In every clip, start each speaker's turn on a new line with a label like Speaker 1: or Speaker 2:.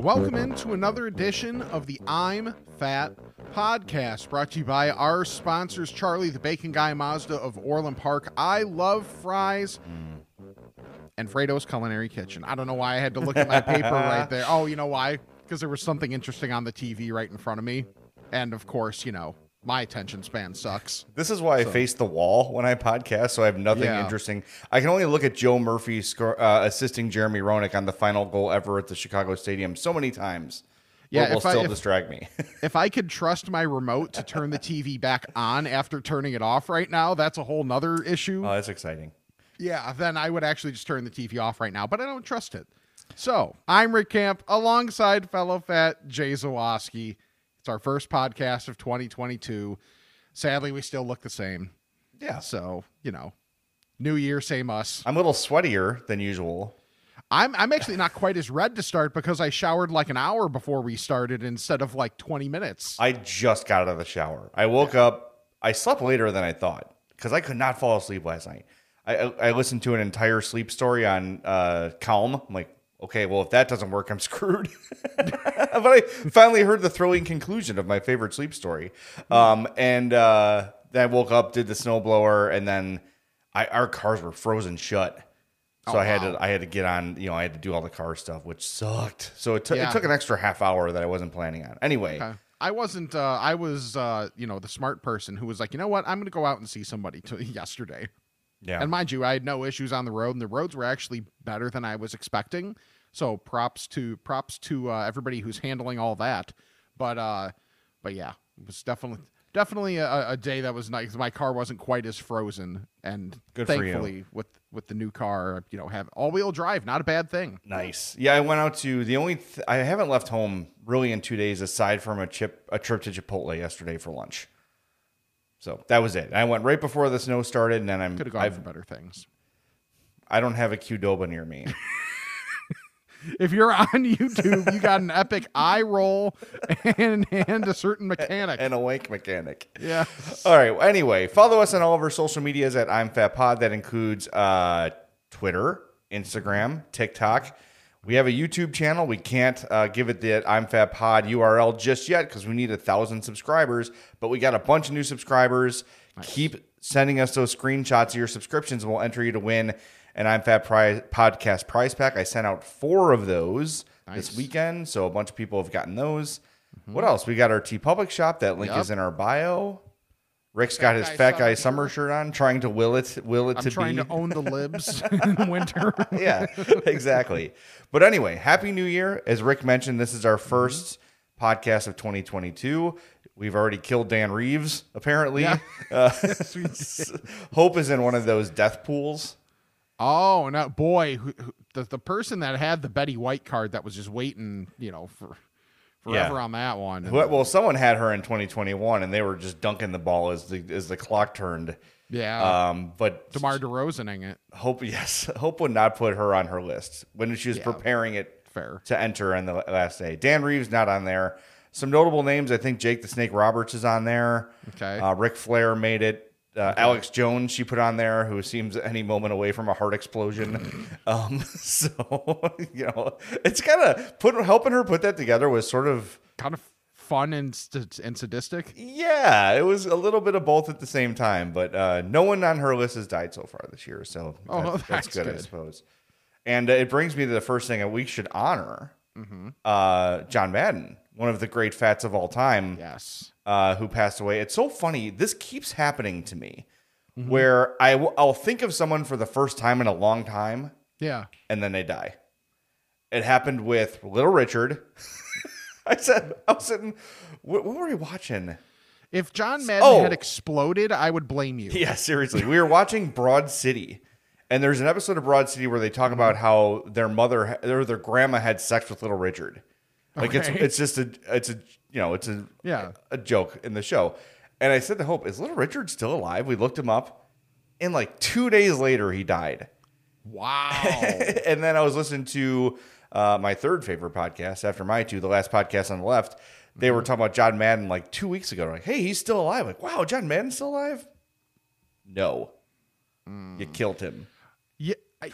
Speaker 1: Welcome into another edition of the I'm Fat podcast, brought to you by our sponsors, Charlie the Bacon Guy Mazda of Orland Park. I love fries. And Frato's Culinary Kitchen. I don't know why I had to look at my paper right there. Oh, you know why? Because there was something interesting on the TV right in front of me. And of course, you know, my attention span sucks.
Speaker 2: This is why I face the wall when I podcast, so I have nothing
Speaker 1: Yeah.
Speaker 2: interesting. I can only look at Joe Murphy score, uh, assisting Jeremy Roenick on the final goal ever at the Chicago Stadium so many times.
Speaker 1: Yeah,
Speaker 2: will
Speaker 1: if I-
Speaker 2: still
Speaker 1: if-
Speaker 2: distract me.
Speaker 1: If I could trust my remote to turn the TV back on after turning it off right now, that's a whole nother issue.
Speaker 2: oh, that's exciting.
Speaker 1: Yeah, then I would actually just turn the TV off right now, but I don't trust it. So I'm Rick Camp alongside fellow fat Jay Zawaski. It's our first podcast of 2022. Sadly, we still look the same.
Speaker 2: Yeah,
Speaker 1: So, you know, new year, same us.
Speaker 2: I'm a little sweatier than usual.
Speaker 1: I'm I'm actually not quite as red to start because I showered like an hour before we started instead of like 20 minutes.
Speaker 2: I just got out of the shower. I woke up. I slept later than I thought because I could not fall asleep last night. I, I, I listened to an entire sleep story on uh, Calm. I'm like, okay, well, if that doesn't work, I'm screwed. but I finally heard the thrilling conclusion of my favorite sleep story. Um, and uh, then I woke up, did the snowblower, and then I, our cars were frozen shut. So
Speaker 1: Oh,
Speaker 2: I had
Speaker 1: wow.
Speaker 2: to I had to get on, you know, I had to do all the car stuff, which sucked. So it, took
Speaker 1: Yeah.
Speaker 2: it took an extra half hour that I wasn't planning on. Anyway,
Speaker 1: Okay. I wasn't uh I was uh you know the smart person who was like, "You know what? I'm going to go out and see somebody to yesterday."
Speaker 2: yeah.
Speaker 1: And mind you, I had no issues on the road, and the roads were actually better than I was expecting. So props to props to uh, everybody who's handling all that. But uh, but yeah, it was definitely definitely a, a day that was nice. My car wasn't quite as frozen, and
Speaker 2: Good
Speaker 1: thankfully with with the new car, you know, have all wheel drive, not a bad thing.
Speaker 2: Nice. Yeah, I went out to the only th- I haven't left home really in two days aside from a chip a trip to Chipotle yesterday for lunch. So that was it. I went right before the snow started, and then I'm
Speaker 1: Could have gone
Speaker 2: I've,
Speaker 1: for better things.
Speaker 2: I don't have a Qdoba near me.
Speaker 1: If you're on YouTube, you got an epic eye roll and and a certain mechanic.
Speaker 2: and a wake mechanic.
Speaker 1: yeah.
Speaker 2: All right. well, Anyway, follow us on all of our social medias at I'm Fat Pod. That includes uh, Twitter, Instagram, TikTok. We have a YouTube channel. We can't uh, give it the I'm Fat Pod URL just yet because we need a thousand subscribers. But we got a bunch of new subscribers. Keep sending us those screenshots of your subscriptions, and we'll enter you to win an I'm Fat prize, podcast prize pack. I sent out four of those this weekend, so a bunch of people have gotten those. What else? We got our TeePublic shop. That link
Speaker 1: Yup.
Speaker 2: is in our bio. Rick's got his
Speaker 1: Guy
Speaker 2: fat guy summer shirt on, trying to will it will it
Speaker 1: I'm
Speaker 2: to
Speaker 1: trying
Speaker 2: be.
Speaker 1: to own the libs in winter.
Speaker 2: yeah, exactly. But anyway, happy New Year! As Rick mentioned, this is our 1st podcast of 2022. We've already killed Dan Reeves. Apparently,
Speaker 1: Yeah.
Speaker 2: uh, Hope is in one of those death pools.
Speaker 1: Oh no, boy! Who, who, the the person that had the Betty White card that was just waiting, you know, for forever
Speaker 2: Yeah.
Speaker 1: on that one.
Speaker 2: Well, well, someone had her in 2021, and they were just dunking the ball as the as the clock turned.
Speaker 1: yeah,
Speaker 2: Um, but
Speaker 1: DeMar DeRozan it.
Speaker 2: Hope, yes, Hope would not put her on her list when she was
Speaker 1: Yeah.
Speaker 2: preparing it
Speaker 1: Fair.
Speaker 2: to enter on the last day. Dan Reeves not on there. Some notable names. I think Jake the Snake Roberts is on there.
Speaker 1: Okay.
Speaker 2: Uh, Ric Flair made it. Uh, Alex Jones she put on there, who seems any moment away from a heart explosion. um, so you know, it's kind of put helping her put that together was sort of
Speaker 1: Kind of fun and st- and sadistic.
Speaker 2: yeah, it was a little bit of both at the same time. But uh, no one on her list has died so far this year, so
Speaker 1: Oh,
Speaker 2: that-
Speaker 1: well,
Speaker 2: that's,
Speaker 1: that's
Speaker 2: good, I suppose. And uh, it brings me to the first thing that we should honor
Speaker 1: Mm-hmm.
Speaker 2: uh, John Madden, one of the great fats of all time,
Speaker 1: Yes.
Speaker 2: uh, who passed away. It's so funny. This keeps happening to me,
Speaker 1: Mm-hmm.
Speaker 2: where I w- I'll think of someone for the first time in a long time,
Speaker 1: Yeah.
Speaker 2: and then they die. It happened with Little Richard. I said, I was sitting. What, what were we watching?
Speaker 1: If John Madden
Speaker 2: Oh.
Speaker 1: had exploded, I would blame you.
Speaker 2: Yeah, seriously. We were watching Broad City, and there's an episode of Broad City where they talk about how their mother or their grandma had sex with Little Richard. Like it's
Speaker 1: Okay.
Speaker 2: it's just a it's a you know it's a
Speaker 1: Yeah.
Speaker 2: a joke in the show. And I said to Hope, "Is Little Richard still alive?" We looked him up, and like two days later he died.
Speaker 1: Wow.
Speaker 2: and then I was listening to uh, my third favorite podcast after my two, the last podcast on the left. They were talking about John Madden like two weeks ago. Like, hey, he's still alive. Like, wow, John Madden's still alive? No. You killed him.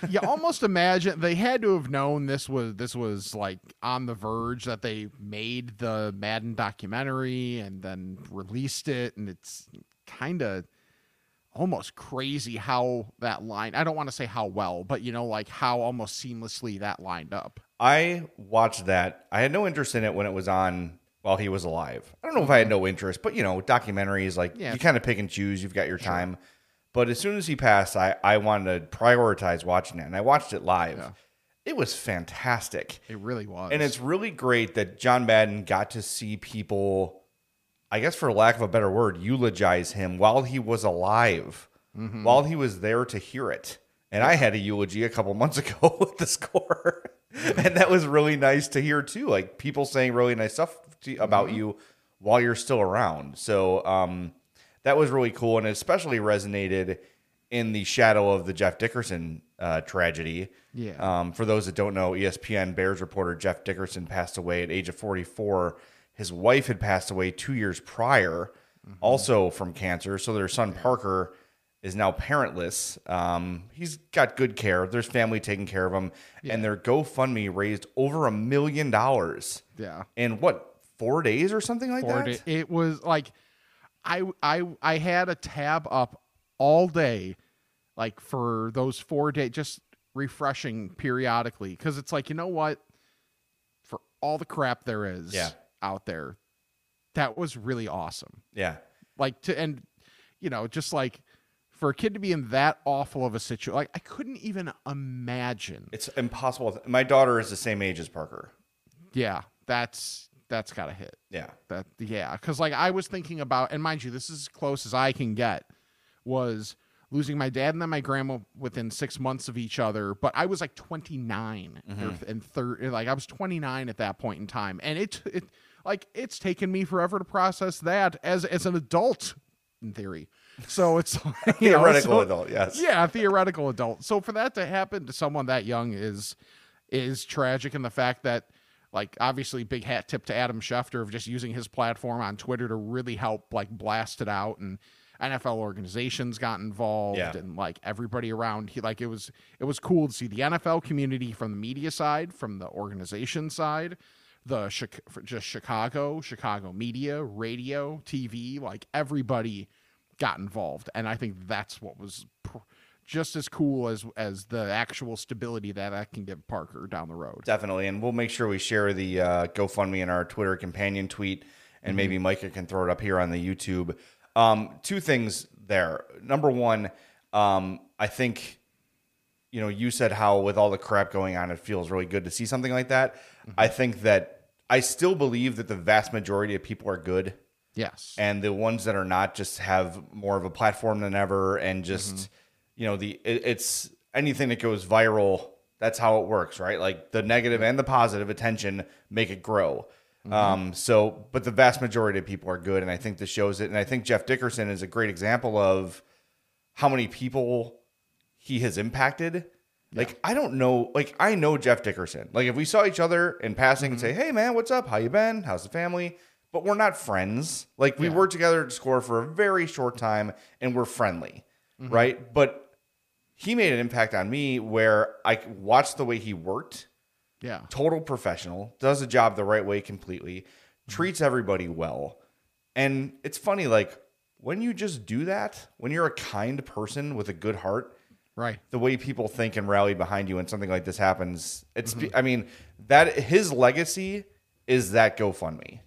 Speaker 1: You, almost imagine they had to have known this was this was like on the verge that they made the Madden documentary and then released it, and it's kind of almost crazy how that line. I don't want to say how well, but you know, like how almost seamlessly that lined up.
Speaker 2: I watched that. I had no interest in it when it was on while he was alive. I don't know if I had no interest, but you know, documentaries like
Speaker 1: Yeah.
Speaker 2: you kind of pick and choose. You've got your time. But as soon as he passed, I I wanted to prioritize watching it, and I watched it live.
Speaker 1: Yeah.
Speaker 2: It was fantastic.
Speaker 1: It really was,
Speaker 2: And it's really great that John Madden got to see people, I guess for lack of a better word, eulogize him while he was alive, while he was there to hear it. And I had a eulogy a couple months ago with the score. and that was really nice to hear too. Like people saying really nice stuff to, about you while you're still around. So um, that was really cool and it especially resonated in the shadow of the Jeff Dickerson uh, tragedy.
Speaker 1: Yeah.
Speaker 2: Um, for those that don't know, ESPN Bears reporter Jeff Dickerson passed away at age of 44. His wife had passed away two years prior, also from cancer. So their son Parker is now parentless. Um, he's got good care. There's family taking care of him, and their GoFundMe raised over a million dollars
Speaker 1: yeah.
Speaker 2: in what four days or something like
Speaker 1: for
Speaker 2: that.
Speaker 1: it. It was like I I I had a tab up all day, like for those four days, just refreshing periodically because it's like you know what, for all the crap there is
Speaker 2: Yeah.
Speaker 1: out there, that was really awesome.
Speaker 2: Yeah,
Speaker 1: Like to and you know just like for a kid to be in that awful of a situation, like I couldn't even imagine.
Speaker 2: it's impossible. My daughter is the same age as Parker.
Speaker 1: Yeah, that's that's got to hit.
Speaker 2: Yeah,
Speaker 1: That yeah, because like I was thinking about, and mind you, this is as close as I can get. Was losing my dad and then my grandma within six months of each other, but I was like 29 mm-hmm. or- and third, like I was 29 at that point in time, and it it like it's taken me forever to process that as as an adult in theory. So it's like, you know,
Speaker 2: theoretical
Speaker 1: so-
Speaker 2: adult. Yes.
Speaker 1: yeah, a theoretical adult. So for that to happen to someone that young is is tragic, and the fact that like obviously big hat tip to Adam Schefter of just using his platform on Twitter to really help like blast it out and NFL organizations got involved
Speaker 2: Yeah.
Speaker 1: and like everybody around he like it was it was cool to see the NFL community from the media side, from the organization side, the just Chicago, Chicago media, radio, TV, like everybody got involved and I think that's what was pr- just as cool as as the actual stability that that can give Parker down the road.
Speaker 2: Definitely, and we'll make sure we share the uh, GoFundMe in our Twitter companion tweet, and maybe Micah can throw it up here on the YouTube. Um, two things there. Number one, um, I think, you know, you said how with all the crap going on, it feels really good to see something like that. I think that I still believe that the vast majority of people are good
Speaker 1: Yes.
Speaker 2: and the ones that are not just have more of a platform than ever and just you know the it, it's anything that goes viral that's how it works right? Like the negative and the positive attention make it grow. Mm-hmm. Um so but the vast majority of people are good and i think this shows it. And i think jeff dickerson is a great example of how many people he has impacted. Like i don't know like i know jeff dickerson. Like if we saw each other in passing and mm-hmm. say hey man what's up? How you been? How's the family? But we're not friends. Like we
Speaker 1: Yeah.
Speaker 2: worked together to score for a very short time and we're friendly mm-hmm. right? But he made an impact on me where i watched the way he worked
Speaker 1: yeah.
Speaker 2: total professional, does the job the right way completely, mm-hmm. treats everybody well. And it's funny, like when you just do that, when you're a kind person with a good heart,
Speaker 1: Right.
Speaker 2: the way people think and rally behind you when something like this happens, it's, mm-hmm. I mean, that his legacy is that GoFundMe.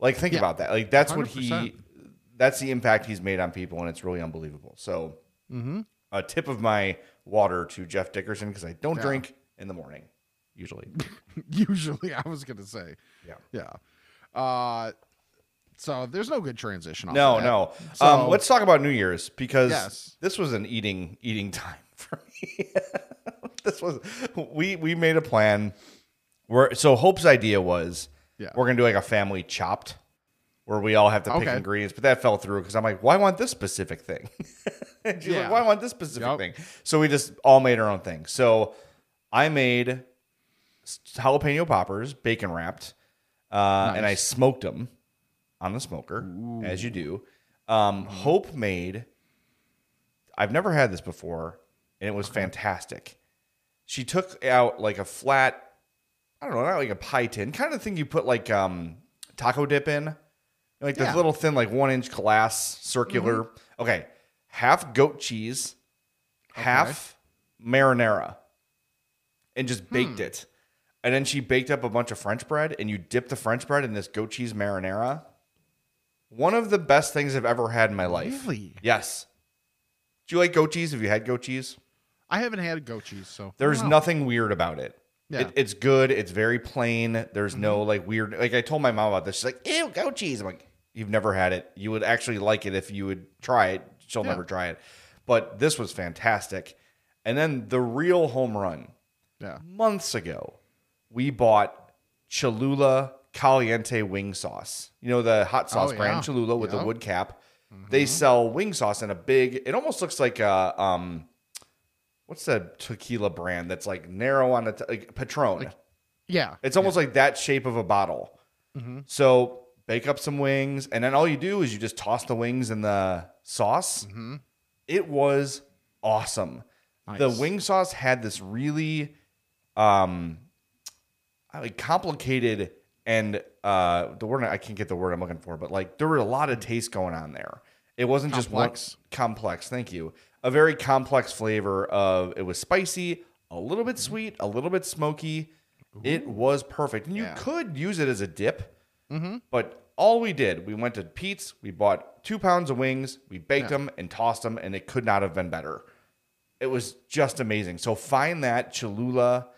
Speaker 2: Like, think
Speaker 1: Yeah.
Speaker 2: about that. Like, that's what he, that's the impact he's made on people, and it's really unbelievable. So, mm-hmm. A tip of my water to Jeff Dickerson because I don't
Speaker 1: Yeah.
Speaker 2: drink in the morning, usually.
Speaker 1: Usually, I was gonna say.
Speaker 2: Yeah.
Speaker 1: Yeah. Uh, so there's no good transition.
Speaker 2: No,
Speaker 1: that.
Speaker 2: no.
Speaker 1: So,
Speaker 2: um, let's talk about New Year's because
Speaker 1: Yes.
Speaker 2: this was an eating eating time for me. this was we we made a plan. Where so Hope's idea was
Speaker 1: Yeah.
Speaker 2: we're gonna do like a family chopped, where we all have to pick
Speaker 1: Okay.
Speaker 2: ingredients, but that fell through because I'm like, well, want this specific thing. and she's
Speaker 1: Yeah.
Speaker 2: like, well, want this specific
Speaker 1: Yup.
Speaker 2: thing. So we just all made our own thing. So I made jalapeno poppers, bacon wrapped, uh, and I smoked them on the smoker, as you do. Um, Hope made. I've never had this before, and it was fantastic. She took out like a flat, I don't know, not like a pie tin, kind of thing you put like um, taco dip in, like this
Speaker 1: Yeah.
Speaker 2: little thin, like one inch glass circular. Mm-hmm. Okay, half goat cheese, half marinara, and just baked hmm. it. And then she baked up a bunch of French bread, and you dip the French bread in this goat cheese marinara. One of the best things I've ever had in my life.
Speaker 1: Really?
Speaker 2: Yes. Do you like goat cheese? Have you had goat cheese?
Speaker 1: I haven't had goat cheese, so
Speaker 2: There's
Speaker 1: Wow.
Speaker 2: nothing weird about it.
Speaker 1: Yeah.
Speaker 2: It, it's good. It's very plain. There's no mm-hmm. like weird. Like I told my mom about this. She's like, "Ew, goat cheese." I'm like, "You've never had it. You would actually like it if you would try it." She'll
Speaker 1: Yeah.
Speaker 2: never try it. But this was fantastic. And then the real home run
Speaker 1: Yeah.
Speaker 2: months ago, we bought Cholula Caliente wing sauce. You know the hot sauce
Speaker 1: Oh,
Speaker 2: brand
Speaker 1: yeah.
Speaker 2: Cholula with the wood cap. They sell wing sauce in a big. It almost looks like a um, what's the tequila brand that's like narrow on the t- like Patron.
Speaker 1: Yeah.
Speaker 2: It's almost like that shape of a bottle.
Speaker 1: Mm-hmm.
Speaker 2: So bake up some wings, and then all you do is you just toss the wings in the sauce.
Speaker 1: Mm-hmm.
Speaker 2: It was awesome. The wing sauce had this really um like complicated and uh the word I can't get the word I'm looking for, but like there were a lot of taste going on there. It wasn't just
Speaker 1: Complex.
Speaker 2: one complex, thank you. A very complex flavor of it was spicy, a little bit sweet, a little bit smoky. It was perfect. And you
Speaker 1: Yeah.
Speaker 2: could use it as a dip. Mm-hmm. But all we did, we went to Pete's, we bought two pounds of wings, we baked them and tossed them, and it could not have been better. It was just amazing. So find that Cholula.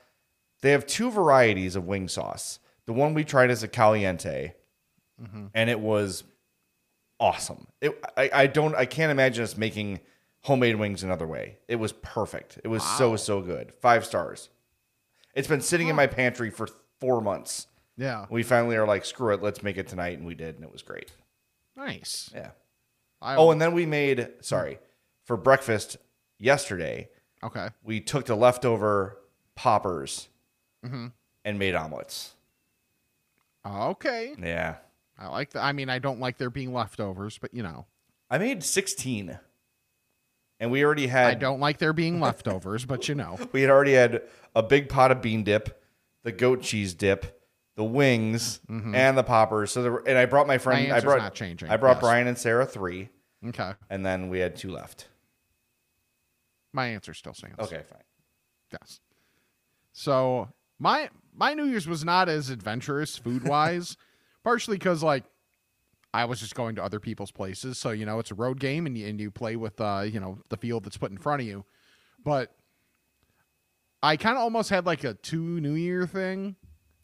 Speaker 2: They have two varieties of wing sauce. The one we tried is a caliente, mm-hmm. and it was awesome. It, I, I don't, I can't imagine us making homemade wings another way. It was perfect. It was so so good. Five stars. It's been sitting in my pantry for four months.
Speaker 1: Yeah.
Speaker 2: We finally are like, screw it, let's make it tonight, and we did, and it was great.
Speaker 1: Nice.
Speaker 2: Yeah.
Speaker 1: I,
Speaker 2: Oh, and then we made sorry for breakfast yesterday.
Speaker 1: okay.
Speaker 2: We took the leftover poppers
Speaker 1: Mm-hmm.
Speaker 2: and made omelets.
Speaker 1: Okay.
Speaker 2: Yeah,
Speaker 1: I like that. I mean, I don't like there being leftovers, but you know,
Speaker 2: I made sixteen, and we already had
Speaker 1: I don't like there being leftovers, but you know,
Speaker 2: we had already had a big pot of bean dip, the goat cheese dip, the wings, and the poppers. So there, and I brought my friend. I
Speaker 1: answer's
Speaker 2: brought
Speaker 1: not changing.
Speaker 2: I brought
Speaker 1: Yes.
Speaker 2: Brian and Sarah three,
Speaker 1: okay.
Speaker 2: and then we had two left.
Speaker 1: My answer still stands.
Speaker 2: Okay, fine.
Speaker 1: Yes. So my my New Year's was not as adventurous food wise, partially because like I was just going to other people's places, so you know it's a road game and you, and you play with uh you know the field that's put in front of you, but I kind of almost had like a two New Year thing,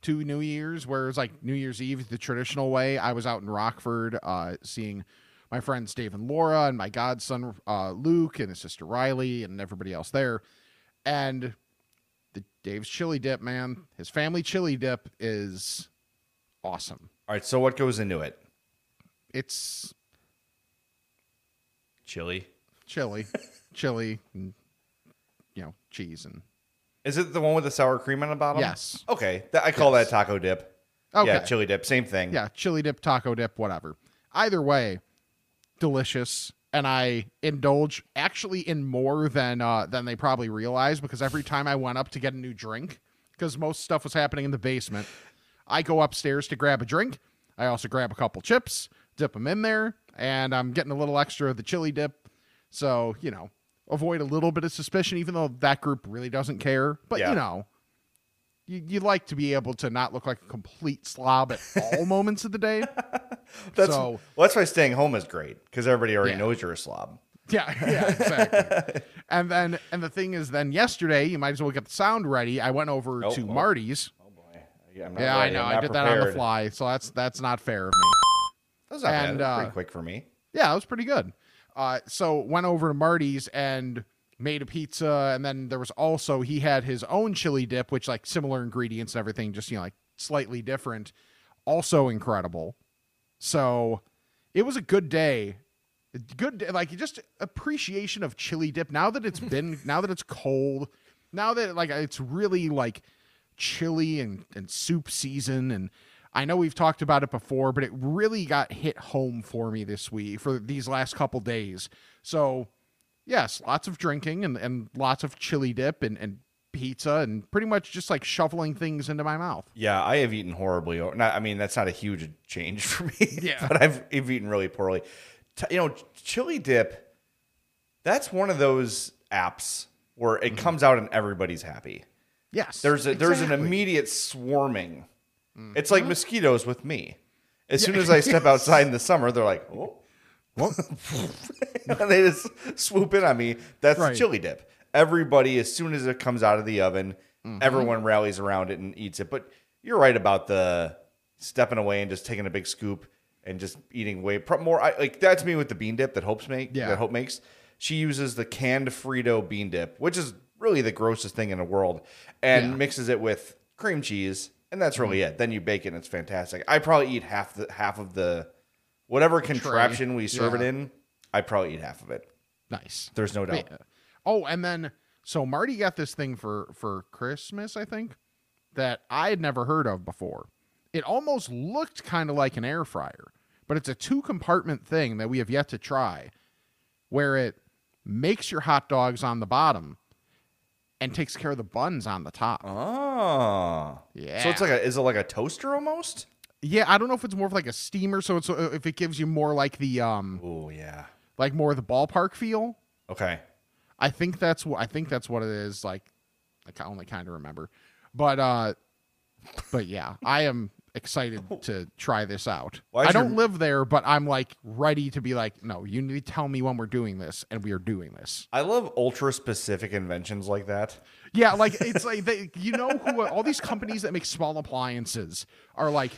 Speaker 1: two New Years, where it was like New Year's Eve the traditional way. I was out in Rockford uh, seeing my friends Dave and Laura and my godson uh, Luke and his sister Riley and everybody else there, and the Dave's chili dip, man, his family chili dip is awesome.
Speaker 2: All right. So what goes into it?
Speaker 1: It's
Speaker 2: Chili.
Speaker 1: chili, chili, and you know cheese and
Speaker 2: Is it the one with the sour cream on the bottom?
Speaker 1: Yes.
Speaker 2: Okay. That, I call
Speaker 1: Yes.
Speaker 2: that taco dip.
Speaker 1: okay,
Speaker 2: Yeah, chili dip. Same thing.
Speaker 1: yeah, chili dip, taco dip, whatever. Either way, delicious. And I indulge actually in more than uh, than they probably realize because every time I went up to get a new drink, because most stuff was happening in the basement, I go upstairs to grab a drink. I also grab a couple chips, dip them in there, and I'm getting a little extra of the chili dip. So you know, avoid a little bit of suspicion, even though that group really doesn't care. But
Speaker 2: Yeah.
Speaker 1: you know, you, you like to be able to not look like a complete slob at all moments of the day.
Speaker 2: That's,
Speaker 1: so
Speaker 2: well, that's why staying home is great because everybody already
Speaker 1: Yeah.
Speaker 2: knows you're a slob.
Speaker 1: yeah, yeah, exactly. and then and the thing is, then yesterday you might as well get the sound ready. I went over
Speaker 2: Oh,
Speaker 1: to
Speaker 2: oh.
Speaker 1: Marty's.
Speaker 2: Oh boy. Yeah, I'm not
Speaker 1: Yeah, I know. I
Speaker 2: not
Speaker 1: did that on the fly, so that's that's not fair of me.
Speaker 2: That's not bad.
Speaker 1: And,
Speaker 2: That's
Speaker 1: uh,
Speaker 2: pretty quick for me.
Speaker 1: Yeah, it was pretty good. Uh, so went over to Marty's and made a pizza, and then there was also he had his own chili dip, which like similar ingredients and everything, just you know like slightly different. Also incredible. So it was a good day. Good day, like just appreciation of chili dip. Now that it's been, now that it's cold, now that like it's really like chili and and soup season, and I know we've talked about it before, but it really got hit home for me this week for these last couple days. So yes, lots of drinking and and lots of chili dip and and pizza and pretty much just like shoveling things into my mouth.
Speaker 2: Yeah, I have eaten horribly. Not, I mean, that's not a huge change for me.
Speaker 1: Yeah.
Speaker 2: but I've, I've eaten really poorly. You know, Chili Dip. That's one of those apps where it mm-hmm. comes out and everybody's happy.
Speaker 1: Yes,
Speaker 2: There's a, there's an immediate swarming. It's like mosquitoes with me. As soon as I step outside in the summer, they're like, oh. and they just swoop in on me. That's
Speaker 1: Right.
Speaker 2: chili dip. Everybody, as soon as it comes out of the oven,
Speaker 1: Mm-hmm.
Speaker 2: everyone rallies around it and eats it. But you're right about the stepping away and just taking a big scoop and just eating way more. I, like that's me with the bean dip that Hope's make.
Speaker 1: Yeah.
Speaker 2: That Hope makes. She uses the canned Frito bean dip, which is really the grossest thing in the world, and
Speaker 1: Yeah. Mm-hmm.
Speaker 2: mixes it with cream cheese, and that's really mm-hmm. it. Then you bake it, and it's fantastic. I probably eat half the half of the whatever contraption we serve it in. I probably eat half of it.
Speaker 1: nice.
Speaker 2: There's no doubt.
Speaker 1: Yeah. Oh, and then so Marty got this thing for for Christmas, I think, that I had never heard of before. It almost looked kind of like an air fryer, but it's a two compartment thing that we have yet to try, where it makes your hot dogs on the bottom and takes care of the buns on the top.
Speaker 2: Oh,
Speaker 1: Yeah.
Speaker 2: So it's like a is it like a toaster almost?
Speaker 1: Yeah, I don't know if it's more of like a steamer, so it's uh, if it gives you more like the um
Speaker 2: Oh yeah.
Speaker 1: like more of the ballpark feel.
Speaker 2: Okay.
Speaker 1: I think that's what I think that's what it is. Like, I can only kind of remember, but uh, but yeah, I am excited to try this out. I don't
Speaker 2: your-
Speaker 1: live there, but I'm like ready to be like, no, you need to tell me when we're doing this, and we are doing this.
Speaker 2: I love ultra specific inventions like that.
Speaker 1: Yeah, like it's like they, you know who all these companies that make small appliances are like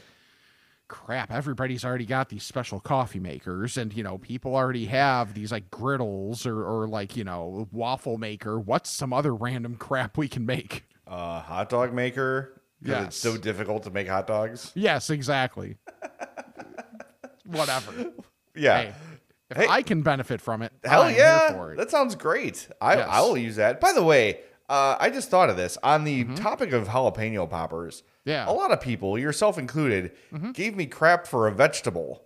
Speaker 1: crap everybody's already got these special coffee makers and you know people already have these like griddles or, or like you know waffle maker what's some other random crap we can make
Speaker 2: Uh, hot dog maker.
Speaker 1: Yes.
Speaker 2: It's so difficult to make hot dogs.
Speaker 1: yes exactly whatever
Speaker 2: Yeah.
Speaker 1: hey if
Speaker 2: Hey.
Speaker 1: i can benefit from it
Speaker 2: Hell
Speaker 1: I'm
Speaker 2: yeah.
Speaker 1: it.
Speaker 2: That sounds great. I,
Speaker 1: Yes.
Speaker 2: I will use that. By the way, uh, I just thought of this on the
Speaker 1: Mm-hmm.
Speaker 2: topic of jalapeno poppers.
Speaker 1: Yeah. Mm-hmm.
Speaker 2: A lot of people, yourself included, gave me crap for a vegetable.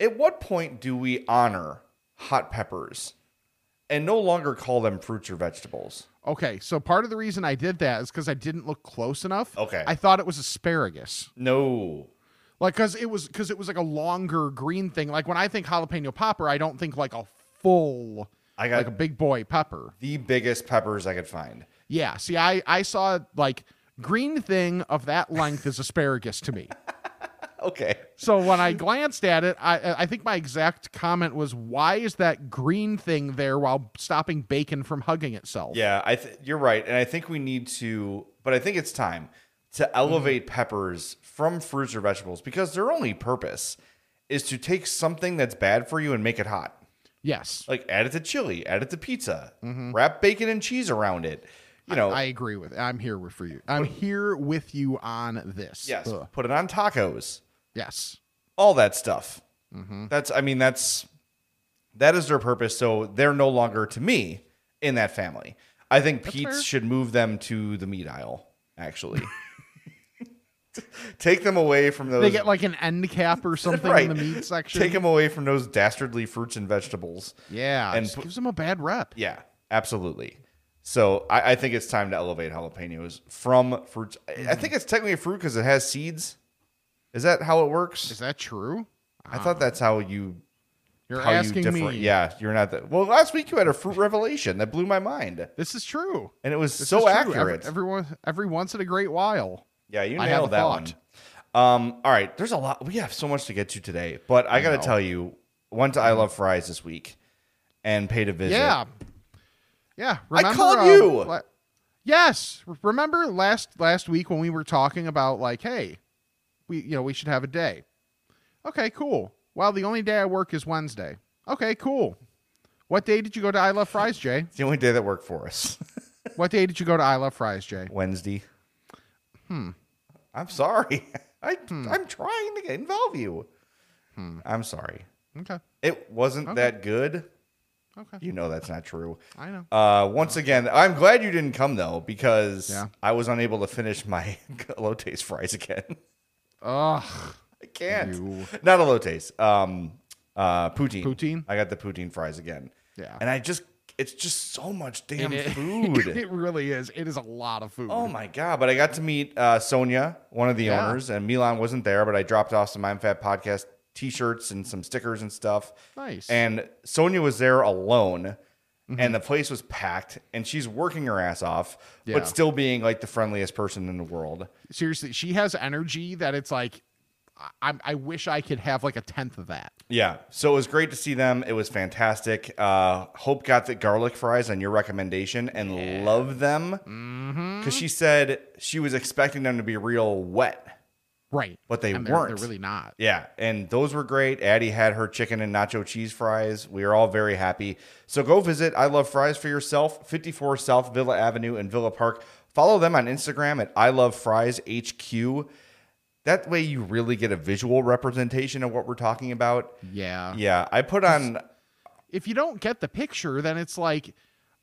Speaker 2: At what point do we honor hot peppers and no longer call them fruits or vegetables?
Speaker 1: Okay so part of the reason i did that is because i didn't look close enough
Speaker 2: Okay.
Speaker 1: i thought it was asparagus
Speaker 2: No.
Speaker 1: like because it was because it was like a longer green thing like when i think jalapeno popper i don't think like a full
Speaker 2: I got
Speaker 1: like a big boy pepper
Speaker 2: the biggest peppers I could find.
Speaker 1: yeah see i i saw like green thing of that length is asparagus to me
Speaker 2: Okay.
Speaker 1: so when i glanced at it i i think my exact comment was why is that green thing there while stopping bacon from hugging itself
Speaker 2: Yeah, I th- you're right, and I think we need to, but I think it's time to elevate mm-hmm. peppers from fruits or vegetables because their only purpose is to take something that's bad for you and make it hot.
Speaker 1: yes
Speaker 2: Like add it to chili, add it to pizza, mm-hmm. wrap bacon and cheese around it. You know,
Speaker 1: i agree with It. i'm here with for you i'm here with you on this
Speaker 2: yes,
Speaker 1: Ugh.
Speaker 2: put it on tacos,
Speaker 1: yes
Speaker 2: all that stuff. Mm-hmm. That's, I mean, that's that is their purpose. So they're no longer to me in that family. I think Pete's
Speaker 1: fair.
Speaker 2: should move them to the meat aisle. Actually, take them away from those.
Speaker 1: they get like an end cap or something
Speaker 2: Right.
Speaker 1: in the meat section
Speaker 2: Take them away from those dastardly fruits and vegetables.
Speaker 1: Yeah,
Speaker 2: And pu-
Speaker 1: gives them a bad rep.
Speaker 2: Yeah, absolutely. So I, I think it's time to elevate jalapenos from fruits. I- I mm-hmm. think it's technically a fruit because it has seeds. Is that how it works?
Speaker 1: Is that true?
Speaker 2: I thought that's how you.
Speaker 1: You're
Speaker 2: how
Speaker 1: asking
Speaker 2: you differ-
Speaker 1: me.
Speaker 2: Yeah, you're not that. Well, last week you had a fruit revelation that blew my mind,
Speaker 1: This is true.
Speaker 2: and it was
Speaker 1: This
Speaker 2: so
Speaker 1: true.
Speaker 2: accurate.
Speaker 1: Every, everyone, every once in a great while.
Speaker 2: yeah, you
Speaker 1: I have
Speaker 2: nailed that one.
Speaker 1: thought.
Speaker 2: Um, all right, there's a lot. We have so much to get to today, but I, got to
Speaker 1: know.
Speaker 2: tell you, went to I Love Fries this week and paid a visit.
Speaker 1: Yeah. Yeah.
Speaker 2: I
Speaker 1: Remember,
Speaker 2: called
Speaker 1: uh,
Speaker 2: you.
Speaker 1: la- yes. Remember last last week when we were talking about like, hey, we you know we should have a day. Okay, cool. Well, the only day I work is Wednesday. Okay, cool. What day did you go to I Love Fries, Jay?
Speaker 2: It's the only day that worked for us.
Speaker 1: What day did you go to I Love Fries, Jay?
Speaker 2: Wednesday. Hmm. I'm sorry. I I'm trying to get involve you. I'm sorry.
Speaker 1: Okay.
Speaker 2: It wasn't that good.
Speaker 1: Okay.
Speaker 2: You know that's not true.
Speaker 1: I know.
Speaker 2: Uh, once again, I'm glad you didn't come though because
Speaker 1: Yeah.
Speaker 2: I was unable to finish my Elotes fries again.
Speaker 1: Ugh.
Speaker 2: I can't.
Speaker 1: You.
Speaker 2: Not Elotes. Um, uh, poutine.
Speaker 1: Poutine?
Speaker 2: I got the poutine fries again.
Speaker 1: Yeah.
Speaker 2: And I just, it's just so much damn
Speaker 1: It-
Speaker 2: food.
Speaker 1: it really is. It is a lot of food.
Speaker 2: Oh my god! But I got to meet uh, Sonia, one of the
Speaker 1: Yeah.
Speaker 2: owners, and Milan wasn't there. But I dropped off some I'm Fat podcast T-shirts and some stickers and stuff.
Speaker 1: Nice.
Speaker 2: And Sonia was there alone,
Speaker 1: Mm-hmm.
Speaker 2: and the place was packed. And she's working her ass off,
Speaker 1: Yeah.
Speaker 2: but still being like the friendliest person in the world.
Speaker 1: Seriously, she has energy that it's like, I, I wish I could have like a tenth of that.
Speaker 2: Yeah. So it was great to see them. It was fantastic. Uh, Hope got the garlic fries on your recommendation and loved them because
Speaker 1: Mm-hmm.
Speaker 2: she said she was expecting them to be real wet.
Speaker 1: Right.
Speaker 2: But they
Speaker 1: And they're,
Speaker 2: weren't.
Speaker 1: They're really not.
Speaker 2: Yeah, and those were great. Addie had her chicken and nacho cheese fries. We are all very happy. So go visit I Love Fries for yourself, 54 South Villa Avenue in Villa Park. Follow them on Instagram at I Love Fries HQ. That way you really get a visual representation of what we're talking about.
Speaker 1: Yeah.
Speaker 2: Yeah, I put on
Speaker 1: If you don't get the picture, then it's like,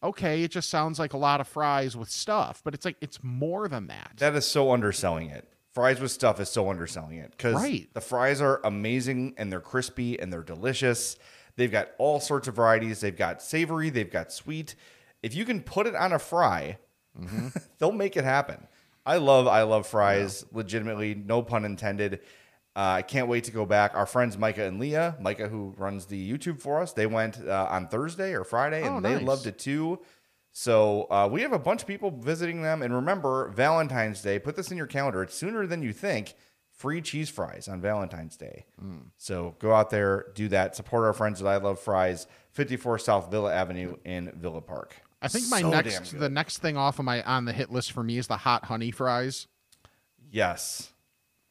Speaker 1: okay, it just sounds like a lot of fries with stuff, but it's like it's more than that.
Speaker 2: that is so underselling it. Fries with stuff is so underselling it because
Speaker 1: Right.
Speaker 2: the fries are amazing and they're crispy and they're delicious. They've got all sorts of varieties. They've got savory, they've got sweet. If you can put it on a fry, they'll make it happen. I love I love fries. Legitimately, no pun intended. Uh, I can't wait to go back. Our friends Micah and Leah, Micah who runs the YouTube for us, they went uh, on Thursday or Friday, and
Speaker 1: Oh,
Speaker 2: they
Speaker 1: nice.
Speaker 2: loved it too. So uh, we have a bunch of people visiting them, and remember Valentine's Day. Put this in your calendar; it's sooner than you think. Free cheese fries on Valentine's Day.
Speaker 1: Mm.
Speaker 2: So go out there, do that. Support our friends at I Love Fries, 54 South Villa Avenue in Villa Park.
Speaker 1: I think my
Speaker 2: So
Speaker 1: next the next thing off of my on the hit list for me is the hot honey fries.
Speaker 2: Yes.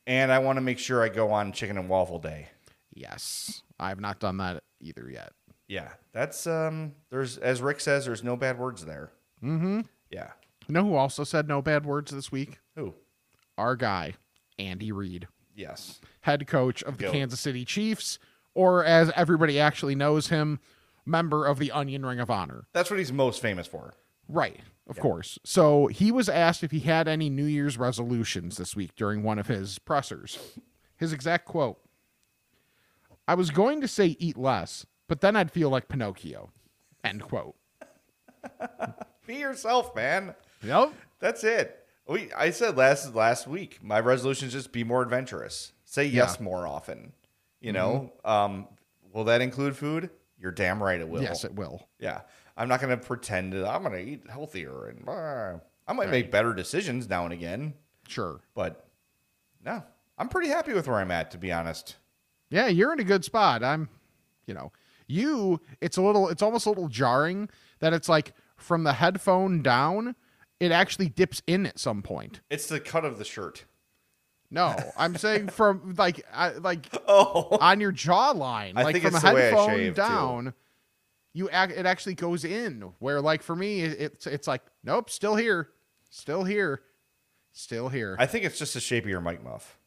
Speaker 2: And I want to make sure I go on Chicken and Waffle Day.
Speaker 1: Yes. I have not done that either yet.
Speaker 2: Yeah, that's um. There's as Rick says, there's no bad words there. Mm-hmm. Yeah.
Speaker 1: You know who also said no bad words this week?
Speaker 2: Who?
Speaker 1: Our guy, Andy Reid,
Speaker 2: Yes.
Speaker 1: head coach of the
Speaker 2: Goat.
Speaker 1: Kansas City Chiefs, or as everybody actually knows him, member of the Onion Ring of Honor.
Speaker 2: That's what he's most famous for.
Speaker 1: Right, of course. So he was asked if he had any New Year's resolutions this week during one of his pressers. His exact quote I was going to say eat less, but then I'd feel like Pinocchio. End quote.
Speaker 2: Be yourself, man.
Speaker 1: Yep.
Speaker 2: That's it. We I said last last week. My resolution is just be more adventurous. Say yes more often. You know. Um. Will that include food? You're damn right it will.
Speaker 1: Yes, it will.
Speaker 2: Yeah. I'm not going to pretend that I'm going to eat healthier and blah. I might make better decisions now and again,
Speaker 1: Sure.
Speaker 2: but no, I'm pretty happy with where I'm at, to be honest.
Speaker 1: Yeah, you're in a good spot. I'm, you know, you, it's a little, it's almost a little jarring that it's like from the headphone down, it actually dips in at some point.
Speaker 2: It's the cut of the shirt.
Speaker 1: No, I'm saying from like, I, like
Speaker 2: Oh,
Speaker 1: on your jawline,
Speaker 2: I
Speaker 1: like from a
Speaker 2: the
Speaker 1: headphone
Speaker 2: shave, too.
Speaker 1: down. You act, it actually goes in where like for me it, it's it's like nope still here still here still here
Speaker 2: I think it's just the shape of your mic muff.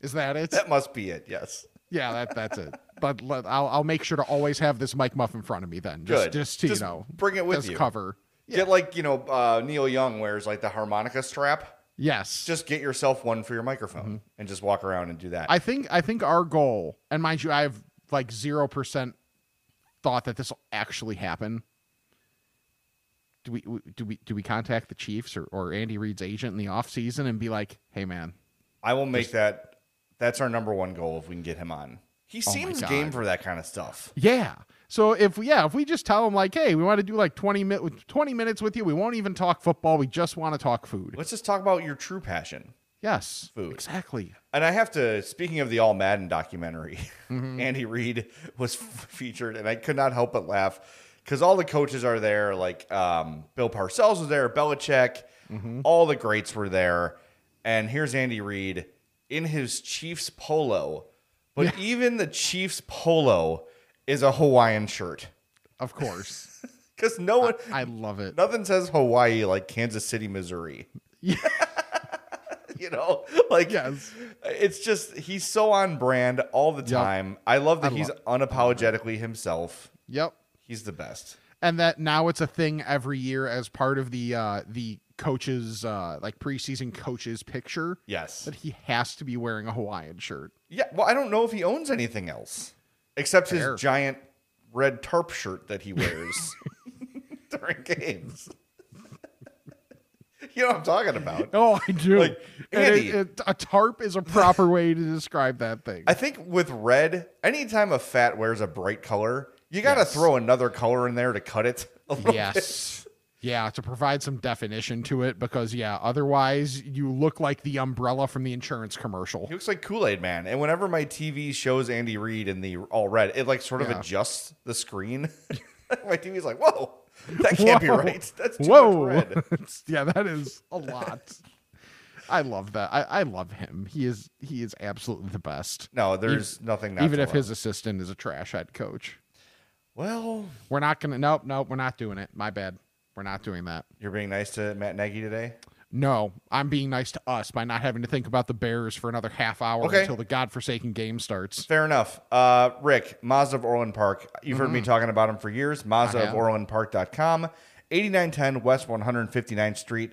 Speaker 1: is that it
Speaker 2: That must be it. Yes.
Speaker 1: Yeah that that's it but let, I'll I'll make sure to always have this mic muff in front of me then just
Speaker 2: Good.
Speaker 1: just to
Speaker 2: Just
Speaker 1: you know
Speaker 2: bring it with you.
Speaker 1: cover
Speaker 2: Get like you know uh, Neil Young wears like the harmonica strap.
Speaker 1: yes
Speaker 2: Just get yourself one for your microphone and just walk around and do that.
Speaker 1: Mm-hmm. I think I think our goal and mind you I have like zero percent thought that this will actually happen. Do we do we do we contact the Chiefs or, or Andy Reid's agent in the offseason and be like, hey man,
Speaker 2: I will make that. That's our number one goal if we can get him on. He
Speaker 1: Oh
Speaker 2: seems game for that kind of stuff.
Speaker 1: Yeah. So if yeah, if we just tell him like, hey, we want to do like 20 mi- 20 minutes with you, we won't even talk football, we just want to talk food.
Speaker 2: Let's just talk about your true passion.
Speaker 1: Yes.
Speaker 2: Food.
Speaker 1: Exactly.
Speaker 2: And I have to, speaking of the All Madden documentary,
Speaker 1: Mm-hmm.
Speaker 2: Andy Reid was f- featured, and I could not help but laugh because all the coaches are there. Like um, Bill Parcells was there, Belichick,
Speaker 1: Mm-hmm.
Speaker 2: all the greats were there. And here's Andy Reid in his Chiefs polo, but even the Chiefs polo is a Hawaiian shirt
Speaker 1: Of course.
Speaker 2: because no one,
Speaker 1: I love it.
Speaker 2: nothing says Hawaii like Kansas City, Missouri.
Speaker 1: Yeah.
Speaker 2: you know, like
Speaker 1: Yes.
Speaker 2: It's just he's so on brand all the time. I love that
Speaker 1: I
Speaker 2: he's
Speaker 1: lo-
Speaker 2: unapologetically himself.
Speaker 1: Yep.
Speaker 2: He's the best.
Speaker 1: and that now it's a thing every year as part of the uh the coaches uh like preseason coaches picture
Speaker 2: Yes.
Speaker 1: that he has to be wearing a Hawaiian shirt.
Speaker 2: Yeah. Well, I don't know if he owns anything else except
Speaker 1: Fair.
Speaker 2: his giant red tarp shirt that he wears during games. you know what I'm talking about.
Speaker 1: Oh, I do.
Speaker 2: Like,
Speaker 1: And it- it- a tarp is a proper way to describe that thing.
Speaker 2: I think with red, anytime a fat wears a bright color, you got to
Speaker 1: Yes.
Speaker 2: throw another color in there to cut it a little bit.
Speaker 1: Yeah, to provide some definition to it because yeah, otherwise you look like the umbrella from the insurance commercial.
Speaker 2: He looks like Kool Aid Man. And whenever my TV shows Andy Reid in the all red, it like sort of
Speaker 1: Yeah.
Speaker 2: adjusts the screen. my TV's like, whoa, that can't be right. That's too
Speaker 1: Whoa.
Speaker 2: much red.
Speaker 1: Yeah, that is a lot. I love that. I, I love him. He is he is absolutely the best.
Speaker 2: No, there's nothing. Not
Speaker 1: Even if
Speaker 2: love.
Speaker 1: his assistant is a trash head coach.
Speaker 2: well,
Speaker 1: We're not gonna nope, nope, we're not doing it. My bad. We're not doing that.
Speaker 2: you're being nice to Matt Nagy today.
Speaker 1: No, I'm being nice to us by not having to think about the Bears for another half hour
Speaker 2: Okay.
Speaker 1: until the godforsaken game starts.
Speaker 2: Fair enough. Uh, Rick, Mazda of Orland Park. You've heard me talking about him for years. Mazda of. OrlandPark.com. 8910 West 159th Street.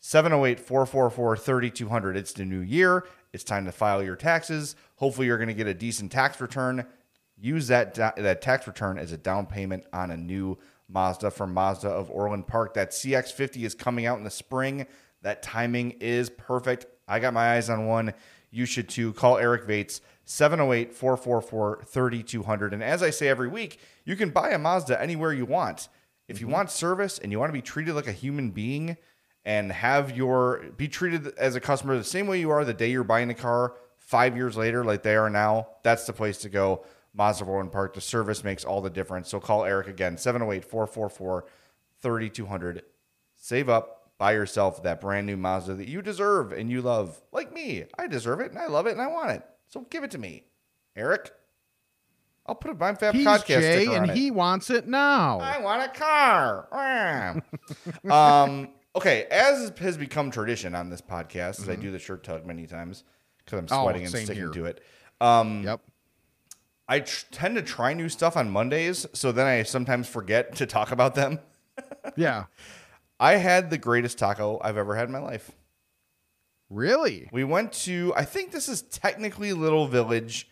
Speaker 2: 708 444 3200. It's the new year. It's time to file your taxes. Hopefully, you're going to get a decent tax return. Use that, that tax return as a down payment on a new Mazda from Mazda of Orland Park. That CX50 is coming out in the spring. That timing is perfect. I got my eyes on one. You should too. Call Eric Vates 708 444 3200. And as I say every week, you can buy a Mazda anywhere you want. If you mm-hmm. want service and you want to be treated like a human being and have your be treated as a customer the same way you are the day you're buying the car five years later, like they are now, that's the place to go. Mazda Orland Park. The service makes all the difference. So call Eric again 708 444 3200. Save up, buy yourself that brand new Mazda that you deserve and you love. Like me, I deserve it and I love it and I want it. So give it to me, Eric. I'll put a Bime Fab
Speaker 1: He's
Speaker 2: podcast
Speaker 1: Jay
Speaker 2: sticker on
Speaker 1: and he wants it now.
Speaker 2: I want a car. um, okay, as has become tradition on this podcast, as I do the shirt tug many times because I'm
Speaker 1: Mm-hmm. Oh,
Speaker 2: sweating and sticking
Speaker 1: here.
Speaker 2: to it. Um,
Speaker 1: yep.
Speaker 2: I tr- tend to try new stuff on Mondays, so then I sometimes forget to talk about them.
Speaker 1: Yeah.
Speaker 2: I had the greatest taco I've ever had in my life.
Speaker 1: Really?
Speaker 2: We went to, I think this is technically Little Village.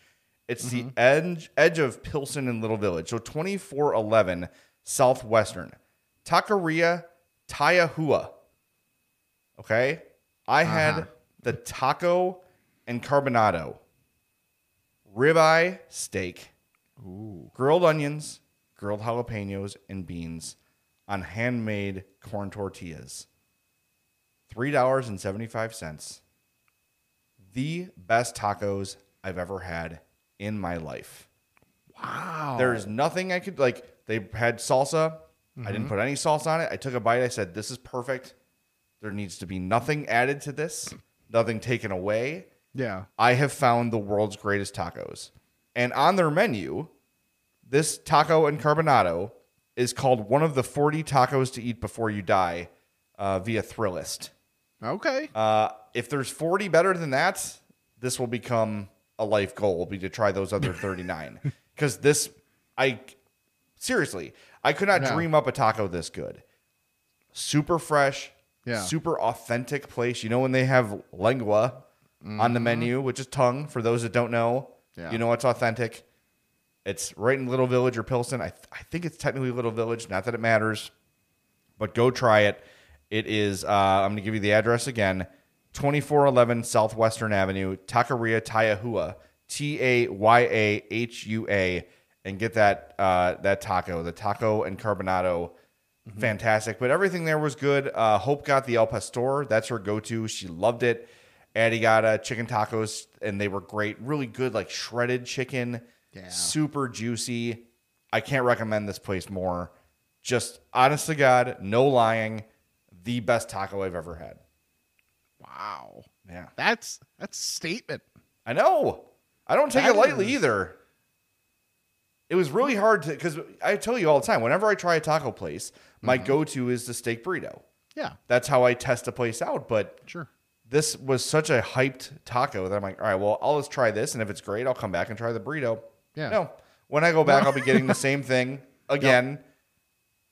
Speaker 2: It's
Speaker 1: Mm-hmm.
Speaker 2: the edge edge of Pilsen and Little Village. So 2411 Southwestern. Taqueria Tayahua. Okay? I
Speaker 1: Uh-huh.
Speaker 2: had the taco and carbonado. Ribeye steak. Grilled onions, grilled jalapenos, and beans on handmade corn tortillas. $3.75 the best tacos I've ever had in my life.
Speaker 1: Wow.
Speaker 2: There is nothing I could like. They had salsa. I
Speaker 1: Mm-hmm.
Speaker 2: didn't put any sauce on it. I took a bite. I said, "This is perfect. There needs to be nothing added to this, nothing taken away."
Speaker 1: Yeah.
Speaker 2: I have found the world's greatest tacos, and on their menu, this taco and carbonado is called one of the forty tacos to eat before you die, uh, via Thrillist.
Speaker 1: Okay.
Speaker 2: Uh, if there's 40 better than that, this will become a life goal. Will be to try those other 39 because this, I seriously, I could not
Speaker 1: Yeah.
Speaker 2: dream up a taco this good. Super fresh,
Speaker 1: Yeah.
Speaker 2: super authentic place. You know when they have lengua on the menu, which is tongue for those that don't know.
Speaker 1: Mm-hmm. Yeah.
Speaker 2: You know what's authentic? It's right in Little Village or Pilsen. I, I think it's technically Little Village. Not that it matters but go try it. It is, uh, I'm going to give you the address again 2411 Southwestern Avenue, Taqueria Tayahua, T A Y A H U A, and get that uh, that taco, the taco and carbonado. Fantastic. But everything there was good. Uh, Hope got the El Pastor. That's her go to. She loved it. Addie got uh, chicken tacos, and they were great. Really good, like shredded chicken.
Speaker 1: Yeah.
Speaker 2: Super juicy. I can't recommend this place more. Just honest to God, no lying, the best taco I've ever had.
Speaker 1: Wow.
Speaker 2: Yeah.
Speaker 1: That's that's a statement.
Speaker 2: I know. I don't take
Speaker 1: That
Speaker 2: it lightly
Speaker 1: is-
Speaker 2: either. It was really hard to because I tell you all the time, whenever I try a taco place, my
Speaker 1: Mm-hmm.
Speaker 2: go to is the steak burrito.
Speaker 1: Yeah.
Speaker 2: That's how I test a place out. But
Speaker 1: Sure.
Speaker 2: This was such a hyped taco that I'm like, all right, well, I'll just try this, and if it's great, I'll come back and try the burrito.
Speaker 1: Yeah.
Speaker 2: No, when I go back, I'll be getting the same thing again,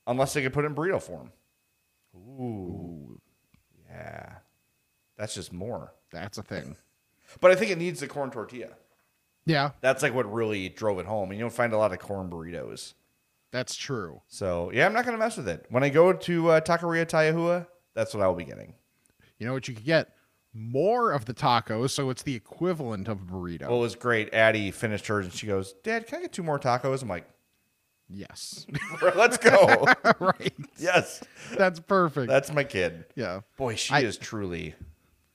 Speaker 2: unless they can put it in burrito form. Ooh, yeah, that's just more.
Speaker 1: That's a thing.
Speaker 2: But I think it needs the corn tortilla.
Speaker 1: Yeah,
Speaker 2: That's like what really drove it home. And you don't find a lot of corn burritos.
Speaker 1: that's true.
Speaker 2: So yeah, I'm not gonna mess with it. When I go to uh, Taqueria Tayahua, that's what I will be getting.
Speaker 1: You know what you could get? More of the tacos, so it's the equivalent of a burrito.
Speaker 2: Well, it was great. Addie finished hers and she goes, "Dad, can I get two more tacos?" I'm like,
Speaker 1: yes.
Speaker 2: "Let's go."
Speaker 1: right.
Speaker 2: yes,
Speaker 1: That's perfect.
Speaker 2: that's my kid.
Speaker 1: yeah.
Speaker 2: Boy, she
Speaker 1: I-
Speaker 2: is truly.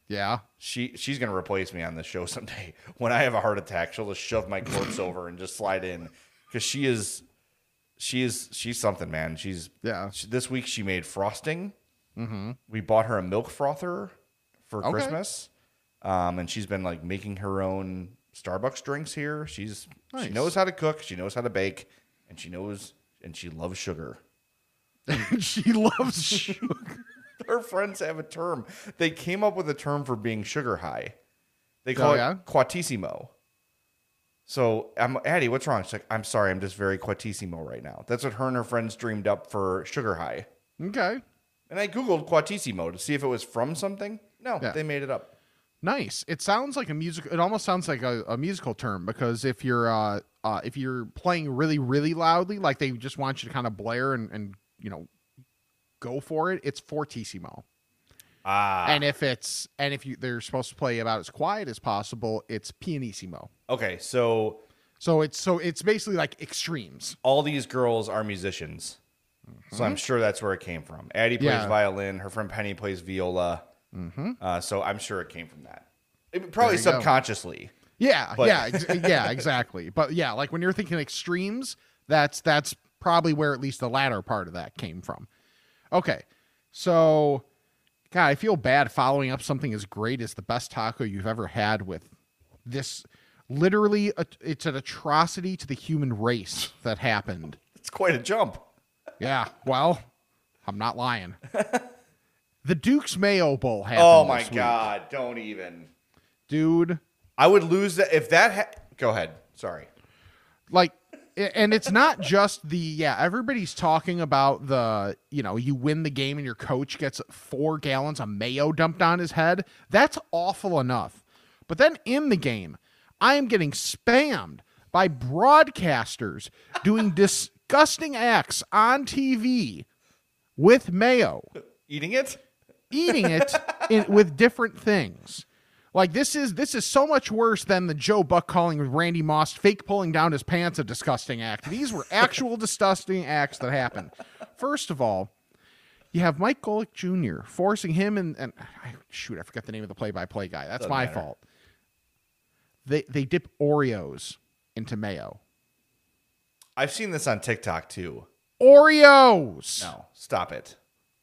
Speaker 1: Yeah.
Speaker 2: She she's gonna replace me on this show someday. When I have a heart attack, she'll just shove my corpse over and just slide in because she is, she is she's something, man. She's
Speaker 1: Yeah.
Speaker 2: she- this week she made frosting. Mm-hmm. We bought her a milk frother for
Speaker 1: Okay.
Speaker 2: Christmas, um, and she's been like making her own Starbucks drinks here. She's she knows how to cook, she knows how to bake, and she knows and she loves sugar.
Speaker 1: she loves sugar.
Speaker 2: Her friends have a term. They came up with a term for being sugar high. They call
Speaker 1: Oh, yeah?
Speaker 2: it quatissimo. So I'm Addie, what's wrong? She's like, I'm sorry, I'm just very quatissimo right now. That's what her and her friends dreamed up for sugar high.
Speaker 1: Okay.
Speaker 2: And I googled quatissimo to see if it was from something. No,
Speaker 1: Yeah.
Speaker 2: they made it up.
Speaker 1: Nice. It sounds like a music. It almost sounds like a, a musical term because if you're uh, uh, if you're playing really really loudly, like they just want you to kind of blare and, and you know go for it, it's fortissimo.
Speaker 2: Ah,
Speaker 1: And if it's and if you they're supposed to play about as quiet as possible, it's pianissimo.
Speaker 2: okay. So
Speaker 1: So it's so it's basically like extremes.
Speaker 2: all these girls are musicians. So I'm sure that's where it came from. Addie plays
Speaker 1: Mm-hmm. Yeah.
Speaker 2: violin. Her friend Penny plays viola. Mm-hmm. Uh, so I'm sure it came from that. It- probably
Speaker 1: you go.
Speaker 2: subconsciously.
Speaker 1: Yeah,
Speaker 2: But-
Speaker 1: yeah, ex- yeah, exactly. But yeah, like when you're thinking extremes, that's that's probably where at least the latter part of that came from. Okay, so God, I feel bad following up something as great as the best taco you've ever had with this. Literally, a, it's an atrocity to the human race that happened.
Speaker 2: It's quite a jump.
Speaker 1: Yeah, well, I'm not lying. The Duke's Mayo Bowl happened.
Speaker 2: Oh my god! Don't even.
Speaker 1: dude!
Speaker 2: I would lose that if that. Ha- Go ahead. Sorry.
Speaker 1: like and it's not just the yeah everybody's talking about the you know you win the game and your coach gets four gallons of mayo dumped on his head that's awful enough but then in the game i am getting spammed by broadcasters doing disgusting acts on tv with mayo
Speaker 2: Eating it.
Speaker 1: Eating it in, with different things. Like this is this is so much worse than the Joe Buck calling Randy Moss fake pulling down his pants a disgusting act. These were actual disgusting acts that happened. First of all, you have Mike Golic Jr. forcing him and, and shoot, I forgot the name of the play-by-play guy. That's
Speaker 2: Doesn't
Speaker 1: my
Speaker 2: matter.
Speaker 1: fault. They they dip Oreos into mayo.
Speaker 2: I've seen this on TikTok too.
Speaker 1: Oreos.
Speaker 2: No, stop it.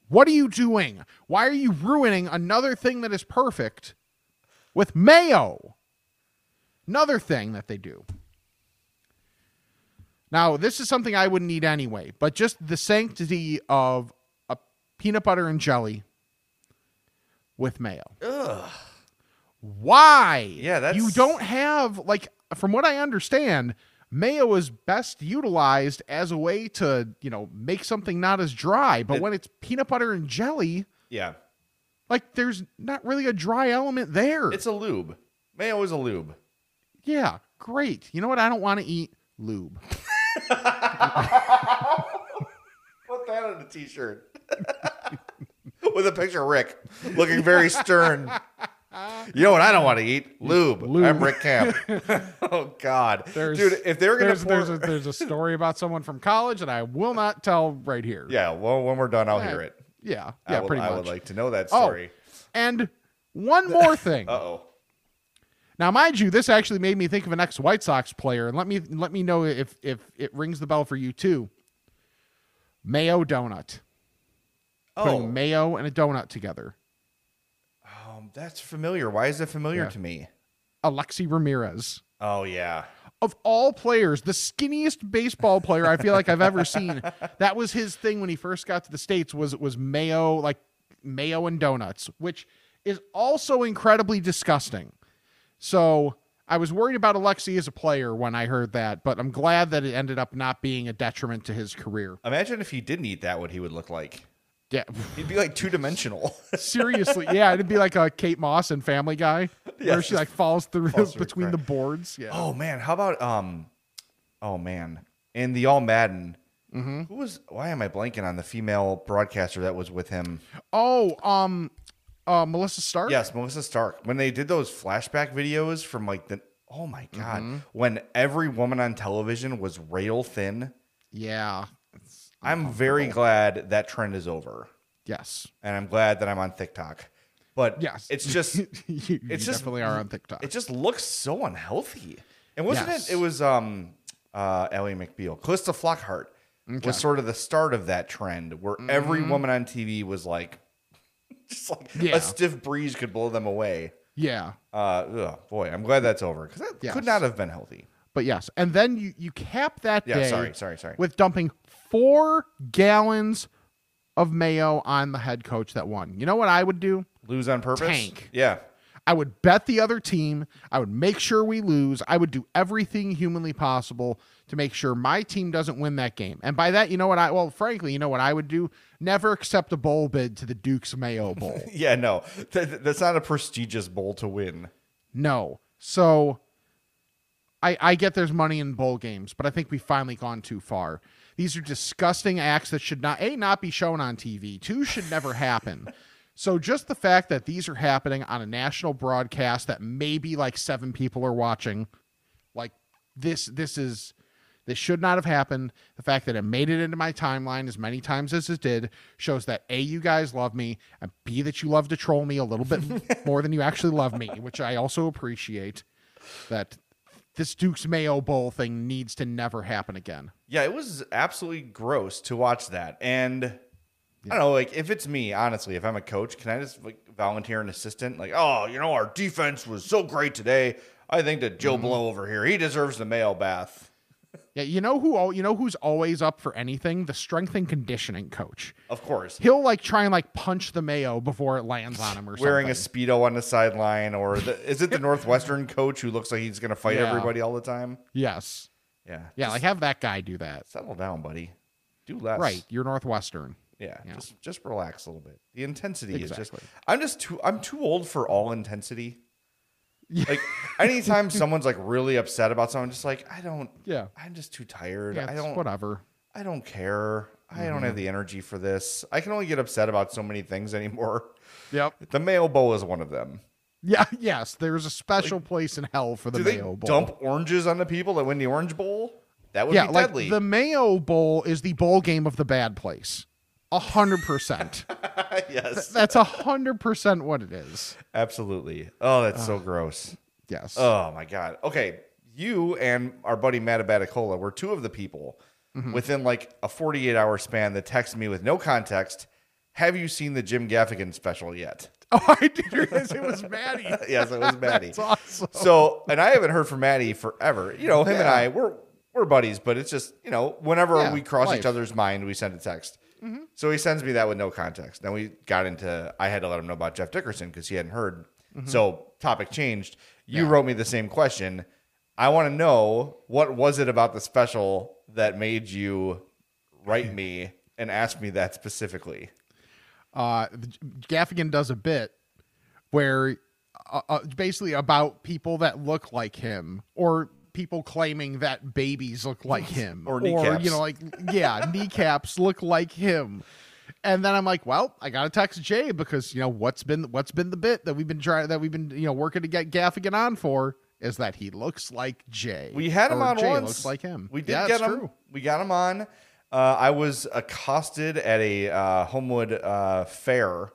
Speaker 1: What are you doing? Why are you ruining another thing that is perfect with mayo? Another thing that they do. Now, this is something I wouldn't eat anyway, but just the sanctity of a peanut butter and jelly with mayo.
Speaker 2: Ugh.
Speaker 1: Why?
Speaker 2: Yeah, that's-
Speaker 1: you don't have like from what I understand, mayo is best utilized as a way to, you know, make something not as dry, but
Speaker 2: It-
Speaker 1: when it's peanut butter and jelly,
Speaker 2: Yeah,
Speaker 1: like there's not really a dry element there.
Speaker 2: it's a lube. Mayo is a lube.
Speaker 1: yeah, great. You know what? I don't want to eat lube.
Speaker 2: Put that on a t-shirt. With a picture of Rick looking very stern. You know what I don't want to eat? Lube. I'm Rick Camp. oh God,
Speaker 1: There's,
Speaker 2: dude! If they're gonna
Speaker 1: there's,
Speaker 2: pour,
Speaker 1: there's, a, there's a story about someone from college, and I will not tell right here.
Speaker 2: yeah, well, when we're done, I'll hear it.
Speaker 1: Yeah, yeah, pretty much.
Speaker 2: I would like to know that
Speaker 1: Oh.
Speaker 2: story.
Speaker 1: And one more thing.
Speaker 2: Uh oh.
Speaker 1: Now, mind you, this actually made me think of an ex White Sox player, and let me let me know if if it rings the bell for you too. Mayo donut. Putting
Speaker 2: Oh,
Speaker 1: mayo and a donut together.
Speaker 2: That's familiar. Why is it familiar
Speaker 1: Yeah.
Speaker 2: to me?
Speaker 1: Alexei Ramirez.
Speaker 2: Oh yeah.
Speaker 1: Of all players, the skinniest baseball player I feel like I've ever seen. That was his thing when he first got to the states was it was mayo like mayo and donuts, which is also incredibly disgusting. So I was worried about Alexei as a player when I heard that, but I'm glad that it ended up not being a detriment to his career.
Speaker 2: Imagine if he didn't eat that, what he would look like.
Speaker 1: Yeah,
Speaker 2: He'd be like two dimensional.
Speaker 1: seriously. Yeah, it'd be like a Kate Moss and Family Guy, where she like falls through,
Speaker 2: falls through
Speaker 1: between the boards. Yeah.
Speaker 2: oh man, how about um? Oh man, in the All Madden,
Speaker 1: Mm-hmm.
Speaker 2: who was? Why am I blanking on the female broadcaster that was with him?
Speaker 1: Oh, um, uh, Melissa Stark.
Speaker 2: Yes, Melissa Stark. When they did those flashback videos from like the oh my god,
Speaker 1: Mm-hmm.
Speaker 2: when every woman on television was rail thin.
Speaker 1: Yeah.
Speaker 2: I'm very glad that trend is over,
Speaker 1: Yes.
Speaker 2: and I'm glad that I'm on TikTok. But
Speaker 1: Yes.
Speaker 2: it's just
Speaker 1: you, you
Speaker 2: it's just
Speaker 1: definitely are on TikTok.
Speaker 2: It just looks so unhealthy. And wasn't
Speaker 1: Yes.
Speaker 2: it? It was um uh Ally McBeal, Calista Flockhart was sort of the start of that trend where every woman on TV was like, just like
Speaker 1: Mm-hmm. Yeah.
Speaker 2: a stiff breeze could blow them away.
Speaker 1: yeah.
Speaker 2: Uh, ugh, boy, I'm glad that's over because that
Speaker 1: Yes.
Speaker 2: could not have been healthy.
Speaker 1: But yes, and then you you cap that
Speaker 2: Yeah,
Speaker 1: day.
Speaker 2: sorry, sorry, sorry.
Speaker 1: With dumping four gallons of mayo on the head coach that won. You know what I would do?
Speaker 2: Lose on purpose.
Speaker 1: Tank.
Speaker 2: Yeah,
Speaker 1: I would bet the other team. I would make sure we lose. I would do everything humanly possible to make sure my team doesn't win that game. And by that, you know what I well, frankly, you know what I would do? Never accept a bowl bid to the Duke's Mayo Bowl.
Speaker 2: yeah. No, that, that's not a prestigious bowl to win.
Speaker 1: No. So I I get there's money in bowl games, but I think we've finally gone too far. These are disgusting acts that should not A not be shown on TV. Two should never happen. So just the fact that these are happening on a national broadcast that maybe like seven people are watching, like this this is this should not have happened. The fact that it made it into my timeline as many times as it did shows that A, you guys love me, and B, that you love to troll me a little bit more than you actually love me, which I also appreciate. That this Duke's Mayo Bowl thing needs to never happen again.
Speaker 2: Yeah, it was absolutely gross to watch that. And I don't know, like if it's me, honestly, if I'm a coach, can I just like volunteer an assistant? Like, oh, you know, our defense was so great today. I think that Joe mm-hmm. Blow over here, he deserves the mayo bath.
Speaker 1: Yeah, you know who al- you know who's always up for anything? The strength and conditioning coach.
Speaker 2: Of course.
Speaker 1: He'll like try and like punch the mayo before it lands on him or
Speaker 2: Wearing a speedo on the sideline, or the, is it the Northwestern coach who looks like he's going to fight
Speaker 1: Yeah.
Speaker 2: everybody all the time?
Speaker 1: yes.
Speaker 2: Yeah,
Speaker 1: Yeah, like have that guy do that.
Speaker 2: settle down, buddy. Do less.
Speaker 1: Right, you're Northwestern.
Speaker 2: Yeah,
Speaker 1: Yeah.
Speaker 2: just just relax a little bit. The intensity is
Speaker 1: Exactly.
Speaker 2: just. I'm just too. I'm too old for all intensity. Like anytime someone's like really upset about something, just like I don't.
Speaker 1: Yeah.
Speaker 2: I'm just too tired.
Speaker 1: Yeah,
Speaker 2: I
Speaker 1: it's
Speaker 2: don't.
Speaker 1: whatever.
Speaker 2: I don't care. I don't
Speaker 1: Mm-hmm.
Speaker 2: have the energy for this. I can only get upset about so many things anymore.
Speaker 1: Yep.
Speaker 2: The Mayo Bowl is one of them.
Speaker 1: Yeah, yes, there's a special place in hell for the
Speaker 2: Do they
Speaker 1: Mayo Bowl.
Speaker 2: dump oranges on the people that win the Orange Bowl? That would
Speaker 1: yeah,
Speaker 2: be
Speaker 1: like
Speaker 2: deadly.
Speaker 1: the Mayo Bowl is the bowl game of the bad place. A hundred percent.
Speaker 2: yes,
Speaker 1: That's a hundred percent what it is.
Speaker 2: absolutely. Oh, that's so gross.
Speaker 1: Yes.
Speaker 2: Oh my god. Okay, you and our buddy Matt Abaticola were two of the people
Speaker 1: Mm-hmm.
Speaker 2: within like a 48 hour span that texted me with no context. Have you seen the Jim Gaffigan special yet?
Speaker 1: oh, I realize it was Maddie.
Speaker 2: yes, it was Maddie.
Speaker 1: That's awesome.
Speaker 2: So, and I haven't heard from Maddie forever. You know, him and
Speaker 1: Yeah.
Speaker 2: I, we're we're buddies, but it's just you know, whenever
Speaker 1: Yeah,
Speaker 2: we cross
Speaker 1: life.
Speaker 2: each other's mind, we send a text. So he sends me that with no context. Then we got into. I had to let him know about Jeff Dickerson because he hadn't heard. So topic changed. You
Speaker 1: Yeah.
Speaker 2: wrote me the same question. I want to know what was it about the special that made you write me and ask me that specifically.
Speaker 1: uh, Gaffigan does a bit where uh, uh, basically about people that look like him or people claiming that babies look like him
Speaker 2: Or kneecaps.
Speaker 1: you know like yeah kneecaps look like him and then I'm like, well, I gotta text Jay because you know what's been what's been the bit that we've been trying that we've been you know working to get Gaffigan on for is that he looks like Jay.
Speaker 2: We had him
Speaker 1: Or
Speaker 2: on
Speaker 1: Jay
Speaker 2: once.
Speaker 1: Looks like him.
Speaker 2: We did
Speaker 1: Yeah,
Speaker 2: get him.
Speaker 1: true.
Speaker 2: We got him on. Uh, I was accosted at a uh, Homewood uh, fair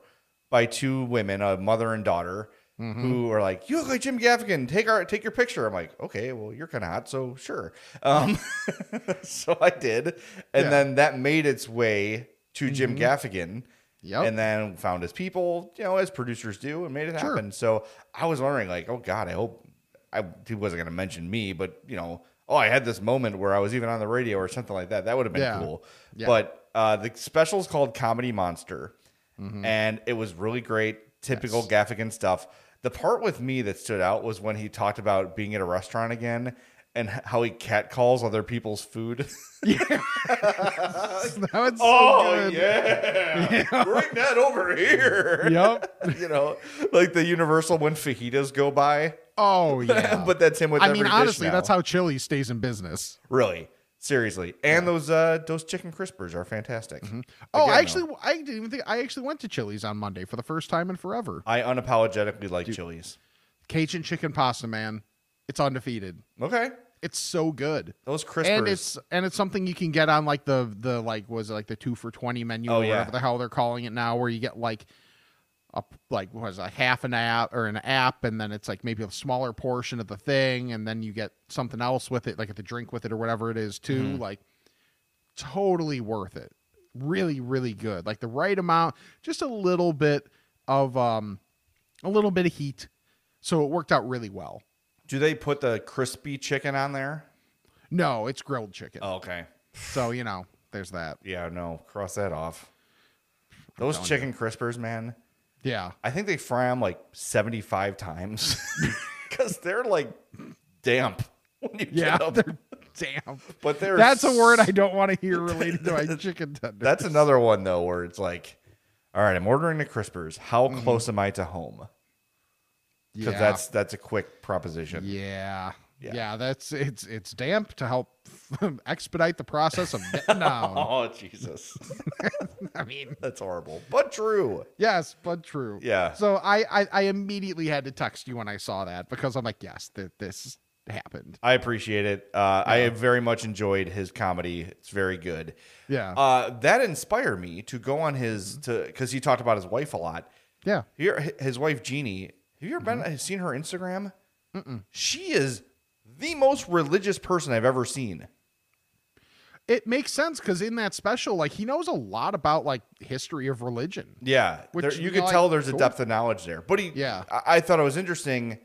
Speaker 2: by two women, a mother and daughter,
Speaker 1: Mm-hmm.
Speaker 2: who are like, "You look like Jim Gaffigan. Take our take your picture." I'm like, "Okay, well, you're kind of hot, so sure." Um, so I did, and
Speaker 1: Yeah. Mm-hmm.
Speaker 2: then that made its way to Jim Gaffigan.
Speaker 1: Yep.
Speaker 2: And then found his people, you know, as producers do, and made it
Speaker 1: Sure.
Speaker 2: happen. So I was wondering, like, oh God, I hope I he wasn't going to mention me, but you know, oh, I had this moment where I was even on the radio or something like that. That would have been
Speaker 1: Yeah.
Speaker 2: cool.
Speaker 1: Yeah.
Speaker 2: But uh, the special's called Comedy Monster,
Speaker 1: Mm-hmm.
Speaker 2: and it was really great. Typical Gaffigan stuff. The part with me that stood out was when he talked about being at a restaurant again and how he catcalls other people's food.
Speaker 1: that was so
Speaker 2: oh
Speaker 1: good.
Speaker 2: yeah, bring that over here.
Speaker 1: Yep.
Speaker 2: you know, like the Universal when fajitas go by.
Speaker 1: Oh yeah.
Speaker 2: but that's him with.
Speaker 1: I mean, honestly, that's how Chili stays in business.
Speaker 2: Really, seriously, and those uh those chicken crispers are fantastic.
Speaker 1: Oh,
Speaker 2: Again,
Speaker 1: I actually,
Speaker 2: though,
Speaker 1: I didn't even think I actually went to Chili's on Monday for the first time in forever.
Speaker 2: I unapologetically like chilies.
Speaker 1: Cajun chicken pasta, man, it's undefeated.
Speaker 2: Okay,
Speaker 1: It's so good,
Speaker 2: those crispers.
Speaker 1: and it's and it's something you can get on like the the like was it like the two for twenty menu
Speaker 2: Oh,
Speaker 1: or
Speaker 2: yeah.
Speaker 1: whatever the hell they're calling it now, where you get like a like what was a half an app or an app, and then it's like maybe a smaller portion of the thing, and then you get something else with it, like the drink with it or whatever it is too.
Speaker 2: Mm-hmm.
Speaker 1: Like totally worth it. Really, really good. Like the right amount, just a little bit of um a little bit of heat. So it worked out really well.
Speaker 2: Do they put the crispy chicken on there?
Speaker 1: No, it's grilled chicken.
Speaker 2: Oh, okay.
Speaker 1: So, you know, there's that.
Speaker 2: Yeah, no, cross that off. Those chicken crispers, man.
Speaker 1: Yeah.
Speaker 2: I think they fry them like seventy-five times because they're like damp when you
Speaker 1: Yeah.
Speaker 2: get them.
Speaker 1: They're damp.
Speaker 2: But they're
Speaker 1: That's a word I don't want to hear related to my chicken tenders.
Speaker 2: That's another one though, where it's like, all right, I'm ordering the crispers. How
Speaker 1: Mm-hmm.
Speaker 2: close am I to home? Because
Speaker 1: yeah.
Speaker 2: that's that's a quick proposition.
Speaker 1: yeah.
Speaker 2: Yeah.
Speaker 1: yeah. that's it's it's damp to help expedite the process of getting down.
Speaker 2: Oh Jesus,
Speaker 1: I mean,
Speaker 2: that's horrible, but true.
Speaker 1: yes, but true.
Speaker 2: Yeah.
Speaker 1: So I, I I immediately had to text you when I saw that because I'm like, yes, th- this happened.
Speaker 2: I appreciate it. Uh, I have very much enjoyed his comedy. It's very good.
Speaker 1: Yeah.
Speaker 2: Uh, that inspired me to go on his to because he talked about his wife a lot.
Speaker 1: yeah.
Speaker 2: Here, his wife Jeannie. Have you ever
Speaker 1: Mm-hmm.
Speaker 2: been seen her Instagram? She is the most religious person I've ever seen.
Speaker 1: It makes sense because in that special, like he knows a lot about like history of religion.
Speaker 2: Yeah,
Speaker 1: Which,
Speaker 2: there-
Speaker 1: you
Speaker 2: you
Speaker 1: know,
Speaker 2: could tell
Speaker 1: like,
Speaker 2: there's a depth of knowledge there. But he,
Speaker 1: Yeah.
Speaker 2: I, I thought it was interesting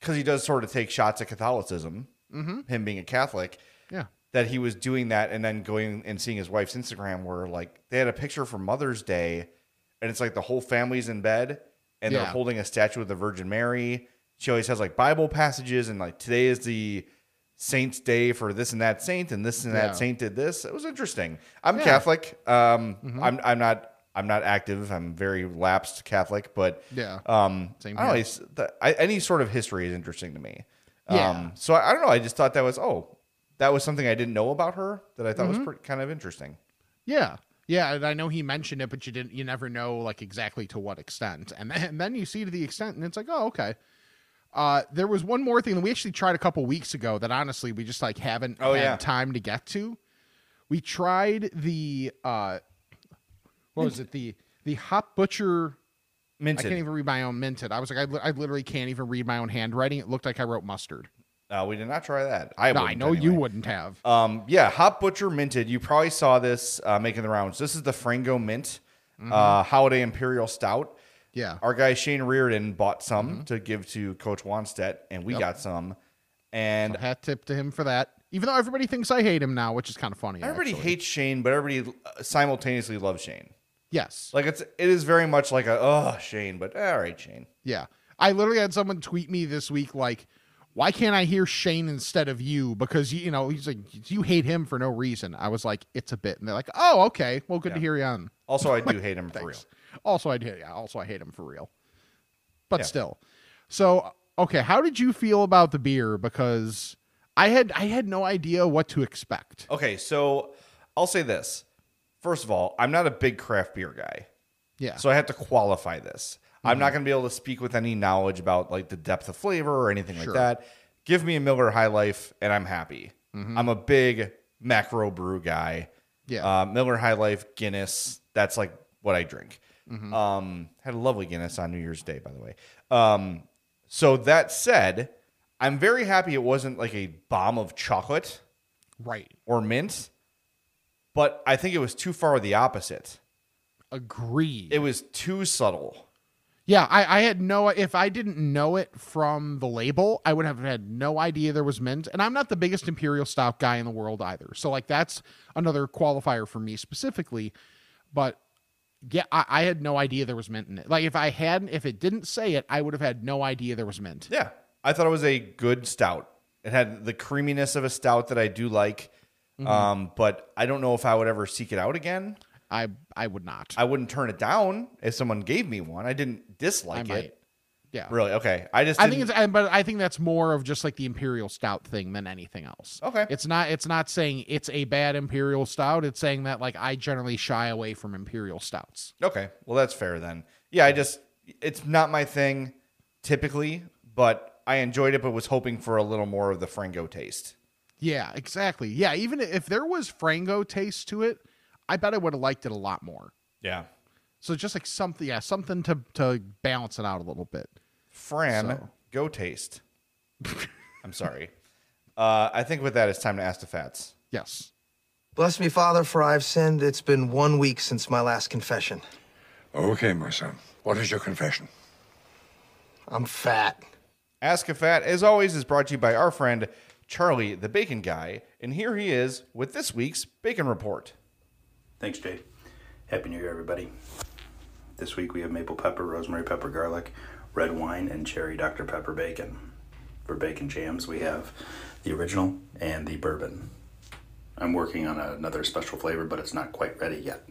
Speaker 2: because he does sort of take shots at Catholicism,
Speaker 1: Mm-hmm.
Speaker 2: him being a Catholic.
Speaker 1: Yeah.
Speaker 2: That he was doing that and then going and seeing his wife's Instagram where like they had a picture for Mother's Day, and it's like the whole family's in bed and they're holding a statue of the Virgin Mary. She always has like Bible passages and like today is the saint's day for this and that saint and this and
Speaker 1: Yeah.
Speaker 2: that saint did this. It was interesting. I'm
Speaker 1: Yeah.
Speaker 2: Catholic. Um, I'm I'm not I'm not active. I'm very lapsed Catholic, but
Speaker 1: Yeah.
Speaker 2: um,
Speaker 1: Same
Speaker 2: I don't know. the- I, any sort of history is interesting to me.
Speaker 1: Yeah.
Speaker 2: Um, so I, I don't know. I just thought that was oh, that was something I didn't know about her that I thought
Speaker 1: Mm-hmm.
Speaker 2: was pretty, kind of interesting.
Speaker 1: Yeah. Yeah, and I know he mentioned it, but you didn't. You never know, like exactly to what extent, and then, and then you see to the extent, and it's like, oh, okay. Uh, there was one more thing that we actually tried a couple weeks ago that honestly we just like haven't
Speaker 2: Oh,
Speaker 1: had
Speaker 2: yeah.
Speaker 1: time to get to. We tried the uh, what was it the the hop butcher?
Speaker 2: Minted.
Speaker 1: I can't even read my own minted. I was like, I, li- I literally can't even read my own handwriting. It looked like I wrote mustard.
Speaker 2: Uh, we did not try that. I,
Speaker 1: No, I know you wouldn't have.
Speaker 2: Um, yeah, Hop Butcher Minted. You probably saw this uh, making the rounds. This is the Frango Mint uh, Holiday Imperial Stout.
Speaker 1: Yeah,
Speaker 2: Our guy Shane Reardon bought some to give to Coach Wannstedt, and we
Speaker 1: Yep.
Speaker 2: got some. And
Speaker 1: hat tip to him for that. Even though everybody thinks I hate him now, which is kind of funny.
Speaker 2: everybody
Speaker 1: actually.
Speaker 2: hates Shane, but everybody uh, simultaneously loves Shane.
Speaker 1: Yes.
Speaker 2: Like it's it is very much like a oh Shane, but all right Shane.
Speaker 1: Yeah. I literally had someone tweet me this week like, why can't I hear Shane instead of you? Because you, you know, he's like, you hate him for no reason. I was like, it's a bit. And they're like, oh, okay. Well, good to hear you on.
Speaker 2: Also, I do hate him for real.
Speaker 1: Also, I. Yeah. Also, I hate him for real. But
Speaker 2: Yeah.
Speaker 1: still. So, okay. How did you feel about the beer? Because I had, I had no idea what to expect.
Speaker 2: Okay, so I'll say this. First of all, I'm not a big craft beer guy.
Speaker 1: Yeah.
Speaker 2: So I have to qualify this. I'm not going to be able to speak with any knowledge about like the depth of flavor or anything
Speaker 1: Sure.
Speaker 2: like that. Give me a Miller High Life and I'm happy. I'm a big macro brew guy.
Speaker 1: Yeah.
Speaker 2: Uh, Miller High Life, Guinness. That's like what I drink. Um, had a lovely Guinness on New Year's Day, by the way. Um, so that said, I'm very happy it wasn't like a bomb of chocolate
Speaker 1: right.
Speaker 2: or mint, but I think it was too far the opposite.
Speaker 1: Agreed.
Speaker 2: It was too subtle.
Speaker 1: Yeah, I, I had no. If I didn't know it from the label, I would have had no idea there was mint. And I'm not the biggest imperial stout guy in the world either. So like that's another qualifier for me specifically. But Yeah, I, I had no idea there was mint in it. Like if I hadn't, if it didn't say it, I would have had no idea there was mint.
Speaker 2: Yeah, I thought it was a good stout. It had the creaminess of a stout that I do like,
Speaker 1: Mm-hmm.
Speaker 2: um, but I don't know if I would ever seek it out again.
Speaker 1: I I would not.
Speaker 2: I wouldn't turn it down if someone gave me one. I didn't
Speaker 1: I
Speaker 2: dislike
Speaker 1: might.
Speaker 2: it.
Speaker 1: Yeah.
Speaker 2: Really? Okay. I just
Speaker 1: I think
Speaker 2: didn't-
Speaker 1: it's, but I think that's more of just like the imperial stout thing than anything else.
Speaker 2: Okay.
Speaker 1: It's not. It's not saying it's a bad imperial stout. It's saying that like I generally shy away from imperial stouts.
Speaker 2: Okay. Well, that's fair then. Yeah, I just it's not my thing typically, but I enjoyed it but was hoping for a little more of the Frango taste.
Speaker 1: Yeah, exactly. Yeah, even if there was Frango taste to it, I bet I would have liked it a lot more.
Speaker 2: Yeah.
Speaker 1: So just like something, yeah, something to to balance it out a little bit.
Speaker 2: Fran,
Speaker 1: So-
Speaker 2: go taste. I'm sorry. Uh, I think with that, it's time to ask the fats.
Speaker 1: Yes.
Speaker 3: Bless me, Father, for I've sinned. It's been one week since my last confession.
Speaker 4: Okay, my son. What is your confession?
Speaker 3: I'm fat.
Speaker 2: Ask a Fat, as always, is brought to you by our friend Charlie, the Bacon Guy, and here he is with this week's Bacon Report.
Speaker 5: Thanks, Jay. Happy New Year, everybody. This week we have maple pepper, rosemary pepper, garlic, red wine, and cherry Dr. Pepper bacon. For bacon jams, we have the original and the bourbon. I'm working on another special flavor, but it's not quite ready yet.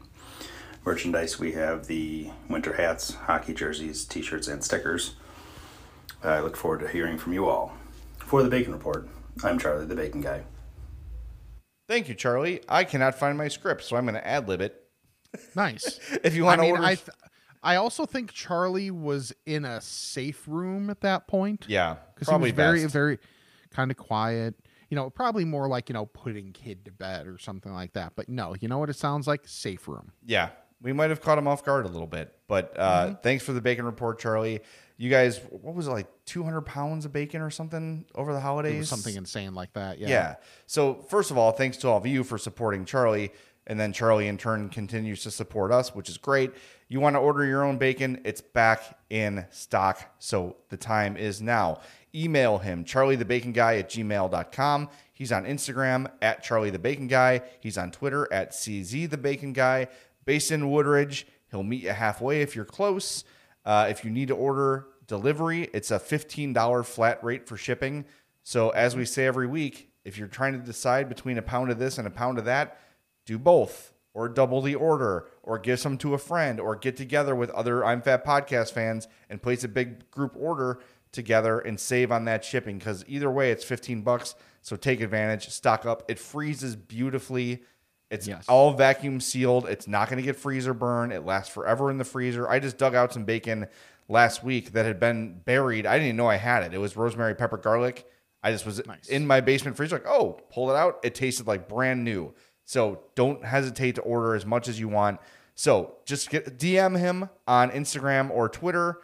Speaker 5: Merchandise, we have the winter hats, hockey jerseys, t shirts, and stickers. I look forward to hearing from you all. For the Bacon Report, I'm Charlie the Bacon Guy.
Speaker 2: Thank you, Charlie. I cannot find my script, so I'm going to ad lib it.
Speaker 1: Nice.
Speaker 2: If you
Speaker 1: I
Speaker 2: want to
Speaker 1: mean,
Speaker 2: order,
Speaker 1: I th- I also think Charlie was in a safe room at that point.
Speaker 2: yeah,
Speaker 1: because he was very
Speaker 2: best.
Speaker 1: very kind of quiet. You know, probably more like you know putting kid to bed or something like that. But no, you know what it sounds like? Safe room.
Speaker 2: Yeah, we might have caught him off guard a little bit, but uh,
Speaker 1: Mm-hmm.
Speaker 2: thanks for the bacon report, Charlie. You guys, what was it like, 200 pounds of bacon or something over the holidays?
Speaker 1: Something insane like that. Yeah.
Speaker 2: Yeah. So first of all, thanks to all of you for supporting Charlie, and then Charlie in turn continues to support us, which is great. You want to order your own bacon? It's back in stock, so the time is now. Email him, charliethebaconguy at gmail.com. He's on Instagram at Charlie the Bacon Guy. He's on Twitter at CZ the Bacon Guy. Based in Woodridge, he'll meet you halfway if you're close. Uh, if you need to order delivery, it's a $15 flat rate for shipping. So, as we say every week, if you're trying to decide between a pound of this and a pound of that, do both or double the order or give some to a friend or get together with other I'm Fat podcast fans and place a big group order together and save on that shipping. Because either way it's 15 bucks so take advantage stock up. It freezes beautifully. It's
Speaker 1: Yes.
Speaker 2: all vacuum sealed. It's not going to get freezer burn. It lasts forever in the freezer. I just dug out some bacon last week that had been buried. I didn't even know i had it. It was rosemary pepper garlic. I just was
Speaker 1: Nice.
Speaker 2: in my basement freezer like oh pull it out. It tasted like brand new so don't hesitate to order as much as you want. So just get dm him on instagram or twitter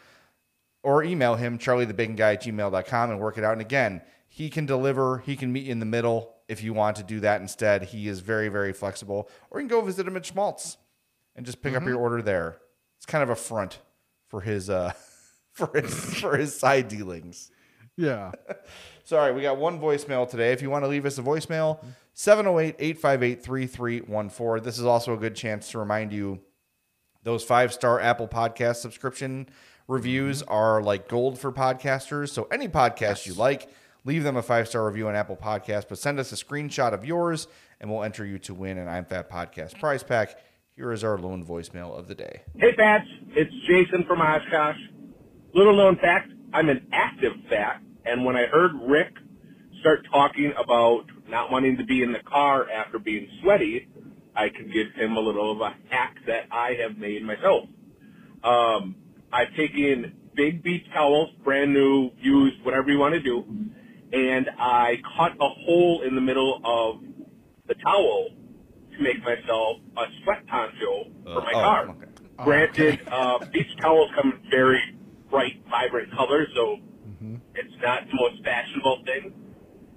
Speaker 2: or email him charliethebaconguy at gmail.com and work it out. And again he can deliver. He can meet you in the middle if you want to do that instead. He is very very flexible. Or you can go visit him at schmaltz and just pick up your order there. It's kind of a front for his uh for his for his side dealings
Speaker 1: Yeah.
Speaker 2: Sorry, we got one voicemail today. If you want to leave us a voicemail, 708-858-3314. This is also a good chance to remind you those five-star Apple Podcast subscription reviews mm-hmm. are like gold for podcasters. So any podcast you like, leave them a five-star review on Apple Podcast, but send us a screenshot of yours and we'll enter you to win an I'm Fat Podcast prize pack. Here is our lone voicemail of the day.
Speaker 6: Hey, Fats. It's Jason from Oshkosh. Little known fact, I'm an active fat, and when I heard Rick start talking about not wanting to be in the car after being sweaty, I could give him a little of a hack that I have made myself. Um, I've taken big beach towels, brand new, used, whatever you want to do, and I cut a hole in the middle of the towel to make myself a sweat poncho for my
Speaker 2: oh,
Speaker 6: car.
Speaker 2: okay.
Speaker 6: Granted, uh, beach towels come in very bright, vibrant colors, so it's not the most fashionable thing.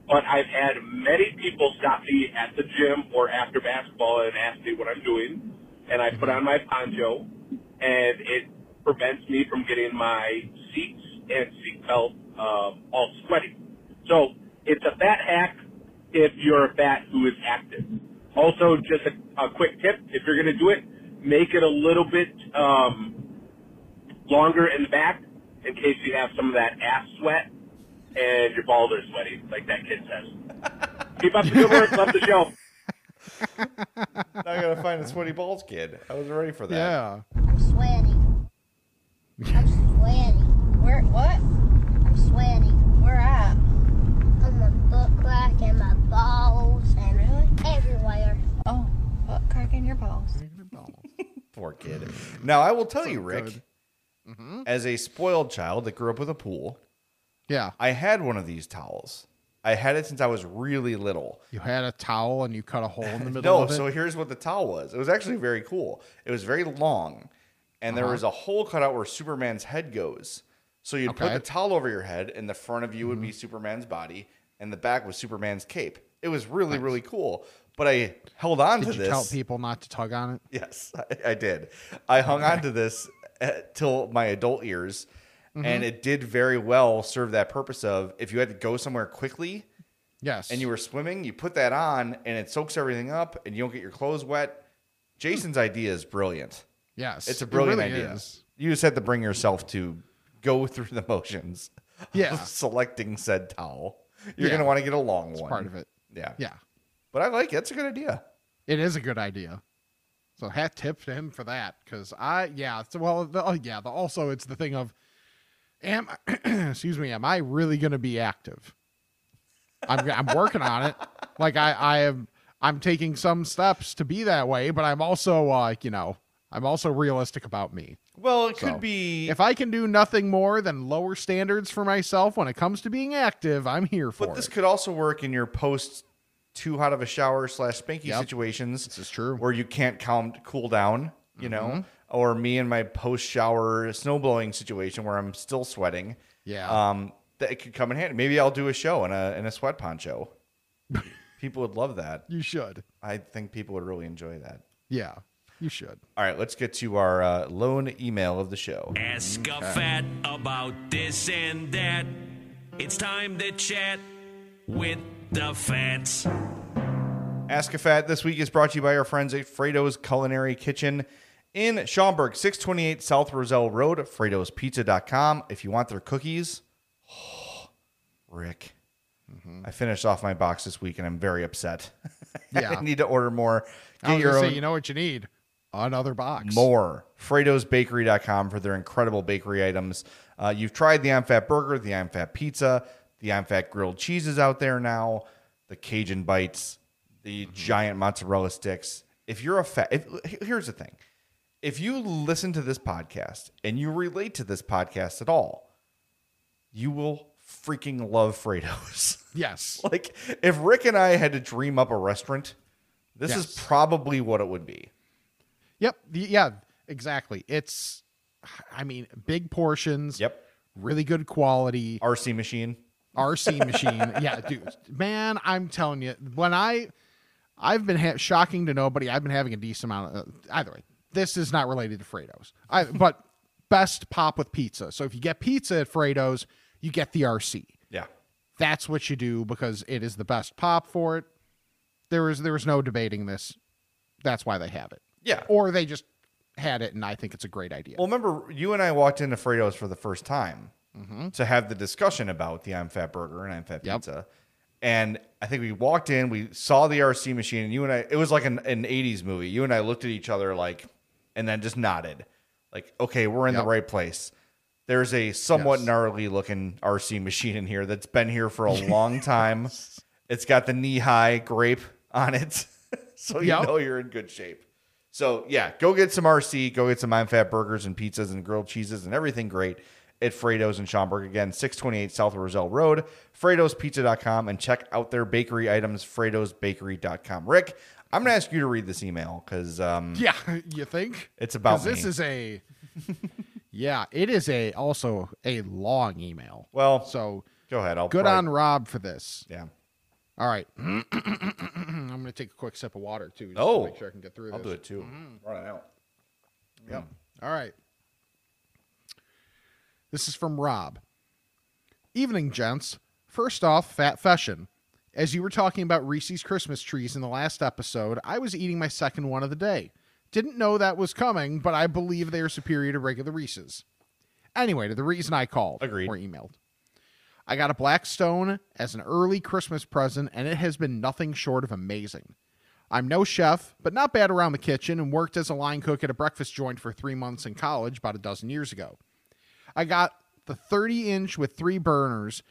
Speaker 6: But I've had many people stop me at the gym or after basketball and ask me what I'm doing, and I put on my poncho, and it prevents me from getting my seats and seatbelt um, all sweaty. So it's a fat hack if you're a fat who is active. Also, just a, a quick tip: if you're going to do it, make it a little bit um, longer in the back in case you have some of that ass sweat and your balls are sweaty, like that kid says. Keep up the good work. Love the show.
Speaker 2: Now I gotta find a sweaty balls kid. I was ready for that.
Speaker 1: Yeah.
Speaker 7: I'm sweaty. I'm sweaty. Where? What? I'm sweaty. Where at? On my butt crack and my balls and really everywhere.
Speaker 8: Oh, butt crack in your balls.
Speaker 2: Poor kid. Now I will tell you, Rick,
Speaker 1: good. Mm-hmm.
Speaker 2: as a spoiled child that grew up with a pool,
Speaker 1: Yeah.
Speaker 2: I had one of these towels. I had it since I was really little.
Speaker 1: You had a towel and you cut a hole in the middle
Speaker 2: No,
Speaker 1: of it.
Speaker 2: so here's what the towel was. It was actually very cool. It was very long, and there
Speaker 1: Uh-huh.
Speaker 2: was a hole cut out where Superman's head goes. So you'd put the towel over your head, and the front of you would be Superman's body, and the back was Superman's cape. It was really, really cool. But I held on
Speaker 1: Did
Speaker 2: to
Speaker 1: you
Speaker 2: this.
Speaker 1: tell people not to tug on it?
Speaker 2: Yes, I, I did. I hung on to this till my adult years,
Speaker 1: Mm-hmm.
Speaker 2: and it did very well serve that purpose of if you had to go somewhere quickly
Speaker 1: Yes.
Speaker 2: and you were swimming, you put that on, and it soaks everything up, and you don't get your clothes wet. Jason's idea is brilliant.
Speaker 1: yes.
Speaker 2: It's a
Speaker 1: it
Speaker 2: brilliant
Speaker 1: really
Speaker 2: idea.
Speaker 1: is.
Speaker 2: You just have to bring yourself to go through the motions
Speaker 1: Yeah.
Speaker 2: of selecting said towel. You're
Speaker 1: Yeah.
Speaker 2: going to want to get a long
Speaker 1: It's
Speaker 2: one.
Speaker 1: part of it.
Speaker 2: Yeah.
Speaker 1: Yeah.
Speaker 2: But I like it. It's a good idea.
Speaker 1: It is a good idea. So hat tip to him for that because I yeah so, well the, oh, yeah the, also it's the thing of am excuse me am I really gonna be active? I'm I'm working on it. Like I I am I'm taking some steps to be that way, but I'm also uh you know I'm also realistic about me.
Speaker 2: Well, it
Speaker 1: So,
Speaker 2: could be.
Speaker 1: If I can do nothing more than lower standards for myself when it comes to being active, I'm here for
Speaker 2: But this
Speaker 1: it.
Speaker 2: could also work in your post too hot of a shower slash spanky
Speaker 1: Yep.
Speaker 2: situations.
Speaker 1: This is true.
Speaker 2: Where you can't calm cool down, you know,
Speaker 1: Mm-hmm.
Speaker 2: or me in my post shower snow blowing situation where I'm still sweating.
Speaker 1: Yeah.
Speaker 2: Um, that it could come in handy. Maybe I'll do a show in a in a sweat poncho. people would love that.
Speaker 1: you should.
Speaker 2: I think people would really enjoy that.
Speaker 1: Yeah. You should.
Speaker 2: All right, let's get to our uh, lone email of the show.
Speaker 9: Ask a fat about this and that. It's time to chat with the fats.
Speaker 2: Ask a Fat this week is brought to you by our friends at Frato's Culinary Kitchen in Schaumburg, 628 South Roselle Road, Frato'sPizza.com. If you want their cookies, Rick, I finished off my box this week and I'm very upset.
Speaker 1: Yeah.
Speaker 2: I need to order more.
Speaker 1: I
Speaker 2: Get
Speaker 1: was
Speaker 2: your
Speaker 1: gonna
Speaker 2: own
Speaker 1: say, you know what you need? Another box.
Speaker 2: more. Frato'sBakery.com for their incredible bakery items. Uh, you've tried the I'm Fat Burger, the I'm Fat Pizza, the I'm Fat Grilled Cheeses out there now, the Cajun Bites, the mm-hmm. giant mozzarella sticks. If you're a fat, if, here's the thing. If you listen to this podcast and you relate to this podcast at all, you will freaking love Frato's.
Speaker 1: Yes.
Speaker 2: like, if Rick and I had to dream up a restaurant, this is probably what it would be.
Speaker 1: Yep. Yeah. Exactly. It's, I mean, big portions.
Speaker 2: Yep.
Speaker 1: Really good quality.
Speaker 2: RC machine.
Speaker 1: RC machine. Yeah, dude. Man, I'm telling you, when I, I've been ha- shocking to nobody. I've been having a decent amount of. Uh, either way, this is not related to Frato's. I but best pop with pizza. So if you get pizza at Frato's, you get the RC.
Speaker 2: Yeah.
Speaker 1: That's what you do because it is the best pop for it. There is there is no debating this. That's why they have it.
Speaker 2: Yeah.
Speaker 1: Or they just had it, and I think it's a great idea.
Speaker 2: Well, remember, you and I walked into Frato's for the first time Mm-hmm. to have the discussion about the I'm Fat Burger and I'm Fat
Speaker 1: Yep.
Speaker 2: Pizza. And I think we walked in, we saw the RC machine, and you and I, it was like an, an 80s movie. You and I looked at each other like, and then just nodded. Like, okay, we're in
Speaker 1: Yep.
Speaker 2: the right place. There's a somewhat
Speaker 1: Yes.
Speaker 2: gnarly looking RC machine in here that's been here for a long time. It's got the knee high grape on it. so you
Speaker 1: Yep.
Speaker 2: know you're in good shape. So yeah, go get some RC, go get some I'm Fat burgers and pizzas and grilled cheeses and everything great at Frato's in Schaumburg. Again, 628 South Roselle Road, Frato'sPizza.com, and check out their bakery items, Frato'sBakery.com. Rick, I'm going to ask you to read this email because um,
Speaker 1: Yeah, you think
Speaker 2: It's about
Speaker 1: 'Cause This is a. yeah, it is a also a long email.
Speaker 2: Well,
Speaker 1: so
Speaker 2: go ahead. I'll
Speaker 1: good
Speaker 2: probably-
Speaker 1: on Rob for this.
Speaker 2: Yeah.
Speaker 1: All right, I'm gonna take a quick sip of water too. Just
Speaker 2: Oh,
Speaker 1: to make sure I can get through
Speaker 2: I'll
Speaker 1: this.
Speaker 2: do it too. Running out.
Speaker 1: Yep. All right. This is from Rob. Evening, gents. First off, fat fashion. As you were talking about Reese's Christmas trees in the last episode, I was eating my second one of the day. Didn't know that was coming, but I believe they are superior to regular Reese's. Anyway, to the reason I called
Speaker 2: Agreed.
Speaker 1: or emailed. I got a Blackstone as an early Christmas present, and it has been nothing short of amazing. I'm no chef, but not bad around the kitchen and worked as a line cook at a breakfast joint for three months in college about a dozen years ago. I got the 30 inch with three burners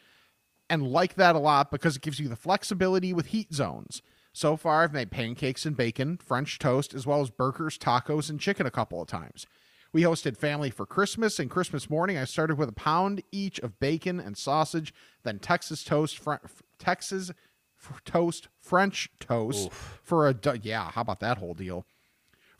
Speaker 1: and like that a lot because it gives you the flexibility with heat zones. So far, I've made pancakes and bacon, French toast, as well as burgers, tacos, and chicken a couple of times. We hosted family for Christmas, and Christmas morning, I started with a pound each of bacon and sausage, then Texas toast, Fr- Texas toast, French toast for a do- yeah. How about that whole deal?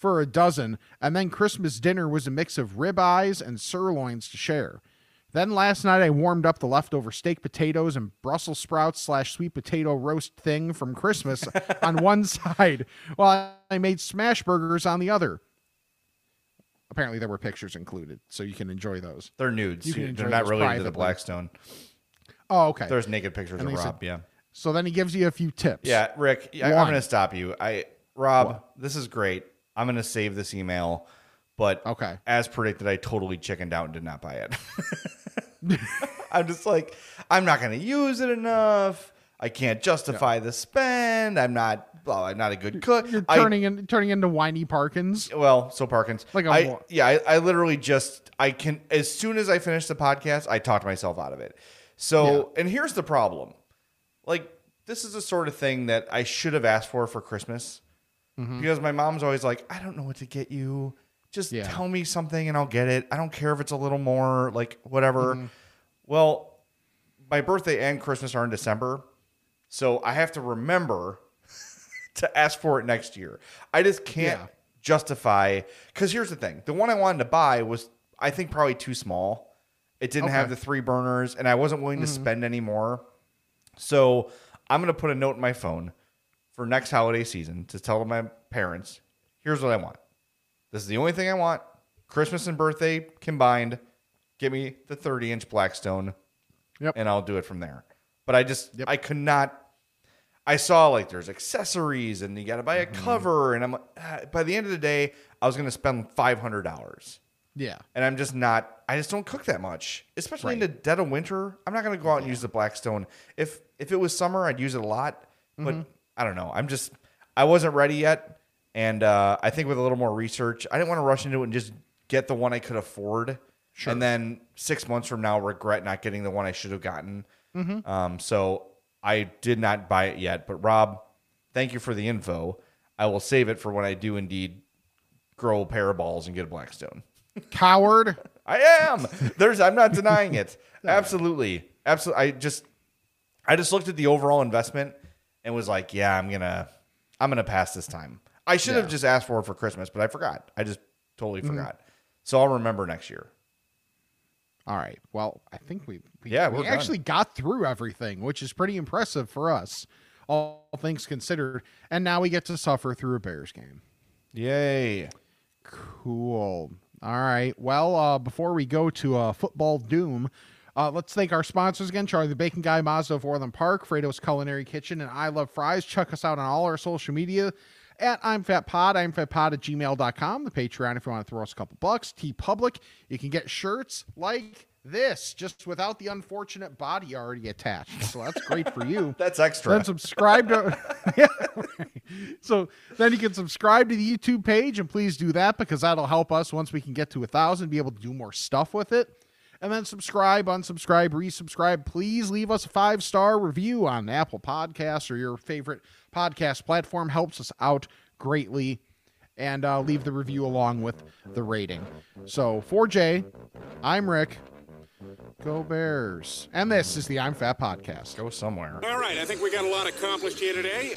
Speaker 1: For a dozen, and then Christmas dinner was a mix of ribeyes and sirloins to share. Then last night I warmed up the leftover steak potatoes and Brussels sprouts slash sweet potato roast thing from Christmas on one side, while I made smash burgers on the other. Apparently there were pictures included, so you can enjoy those.
Speaker 2: They're nudes.
Speaker 1: You can
Speaker 2: They're not related to the. Blackstone.
Speaker 1: Oh, okay.
Speaker 2: There's naked pictures
Speaker 1: And
Speaker 2: of
Speaker 1: they said-
Speaker 2: Rob. yeah.
Speaker 1: So then he gives you a few tips.
Speaker 2: Yeah, Rick, I, I'm going to stop you. I Rob, this is great. I'm going to save this email, but
Speaker 1: okay.
Speaker 2: as predicted, I totally chickened out and did not buy it. I'm just like, I'm not going to use it enough. I can't justify the spend. I'm not. Well, I'm not a good cook.
Speaker 1: You're
Speaker 2: I-
Speaker 1: turning in, turning into whiny Parkins.
Speaker 2: well, so Parkins.
Speaker 1: Like a
Speaker 2: I, yeah, I, I literally just I can as soon as I finish the podcast, I talked myself out of it. So, and here's the problem. Like this is the sort of thing that I should have asked for for Christmas.
Speaker 1: Mhm.
Speaker 2: Because my mom's always like, I don't know what to get you. Just
Speaker 1: Yeah.
Speaker 2: tell me something and I'll get it. I don't care if it's a little more, like whatever.
Speaker 1: Mhm.
Speaker 2: Well, my birthday and Christmas are in December. So I have to remember to ask for it next year. I just can't
Speaker 1: Yeah.
Speaker 2: justify because here's the thing: the one I wanted to buy was, I think, probably too small. It didn't have the three burners, and I wasn't willing to
Speaker 1: Mhm.
Speaker 2: spend any more. So I'm gonna put a note in my phone for next holiday season to tell my parents, "Here's what I want. This is the only thing I want. Christmas and birthday combined. Give me the 30 inch Blackstone,
Speaker 1: Yep.
Speaker 2: and I'll do it from there." But I just I could not. I saw like there's accessories and you got to buy a
Speaker 1: Mm-hmm.
Speaker 2: cover, and I'm like, ah, by the end of the day, I was going to spend five hundred dollars,
Speaker 1: Yeah.
Speaker 2: and I'm just not. I just don't cook that much, especially in the dead of winter. I'm not going to go out and use the Blackstone. If if it was summer, I'd use it a lot, but
Speaker 1: Mhm.
Speaker 2: I don't know. I'm just I wasn't ready yet, and uh, I think with a little more research, I didn't want to rush into it and just get the one I could afford,
Speaker 1: Sure.
Speaker 2: and then six months from now regret not getting the one I should have gotten.
Speaker 1: Mhm.
Speaker 2: Um, so I did not buy it yet. But Rob, thank you for the info. I will save it for when I do indeed grow a pair of balls and get a Blackstone.
Speaker 1: Coward.
Speaker 2: I am. There's. I'm not denying it. Absolutely. Absolutely. I just. I just looked at the overall investment and was like, yeah, I'm gonna. I'm gonna pass this time. I should have
Speaker 1: Yeah.
Speaker 2: just asked for it for Christmas, but I forgot. I just totally
Speaker 1: Mhm.
Speaker 2: forgot. So I'll remember next year.
Speaker 1: All right. Well, I think we, we
Speaker 2: Yeah,
Speaker 1: we
Speaker 2: done.
Speaker 1: actually got through everything, which is pretty impressive for us, all things considered. And now we get to suffer through a Bears game.
Speaker 2: Yay.
Speaker 1: Cool. All right. Well, uh, before we go to uh, football doom, uh, let's thank our sponsors again Charlie the Bacon Guy, Mazda of Orland Park, Frato's Culinary Kitchen, and I Love Fries. Check us out on all our social media at I'm Fat Pod, I'm Fat Pod at gmail.com, the Patreon if you want to throw us a couple bucks, TeePublic. You can get shirts like this, just without the unfortunate body already attached. So that's great for you.
Speaker 2: That's extra.
Speaker 1: Then subscribe to. Yeah, right. So then you can subscribe to the YouTube page, and please do that because that'll help us once we can get to a thousand, be able to do more stuff with it. And then subscribe, unsubscribe, resubscribe. Please leave us a five star review on Apple Podcasts or your favorite podcast platform. Helps us out greatly. And uh, leave the review along with the rating. So for Jay, I'm Rick. Go Bears. And this is the I'm Fat Podcast.
Speaker 2: Go somewhere.
Speaker 10: All right, I think we got a lot accomplished here today.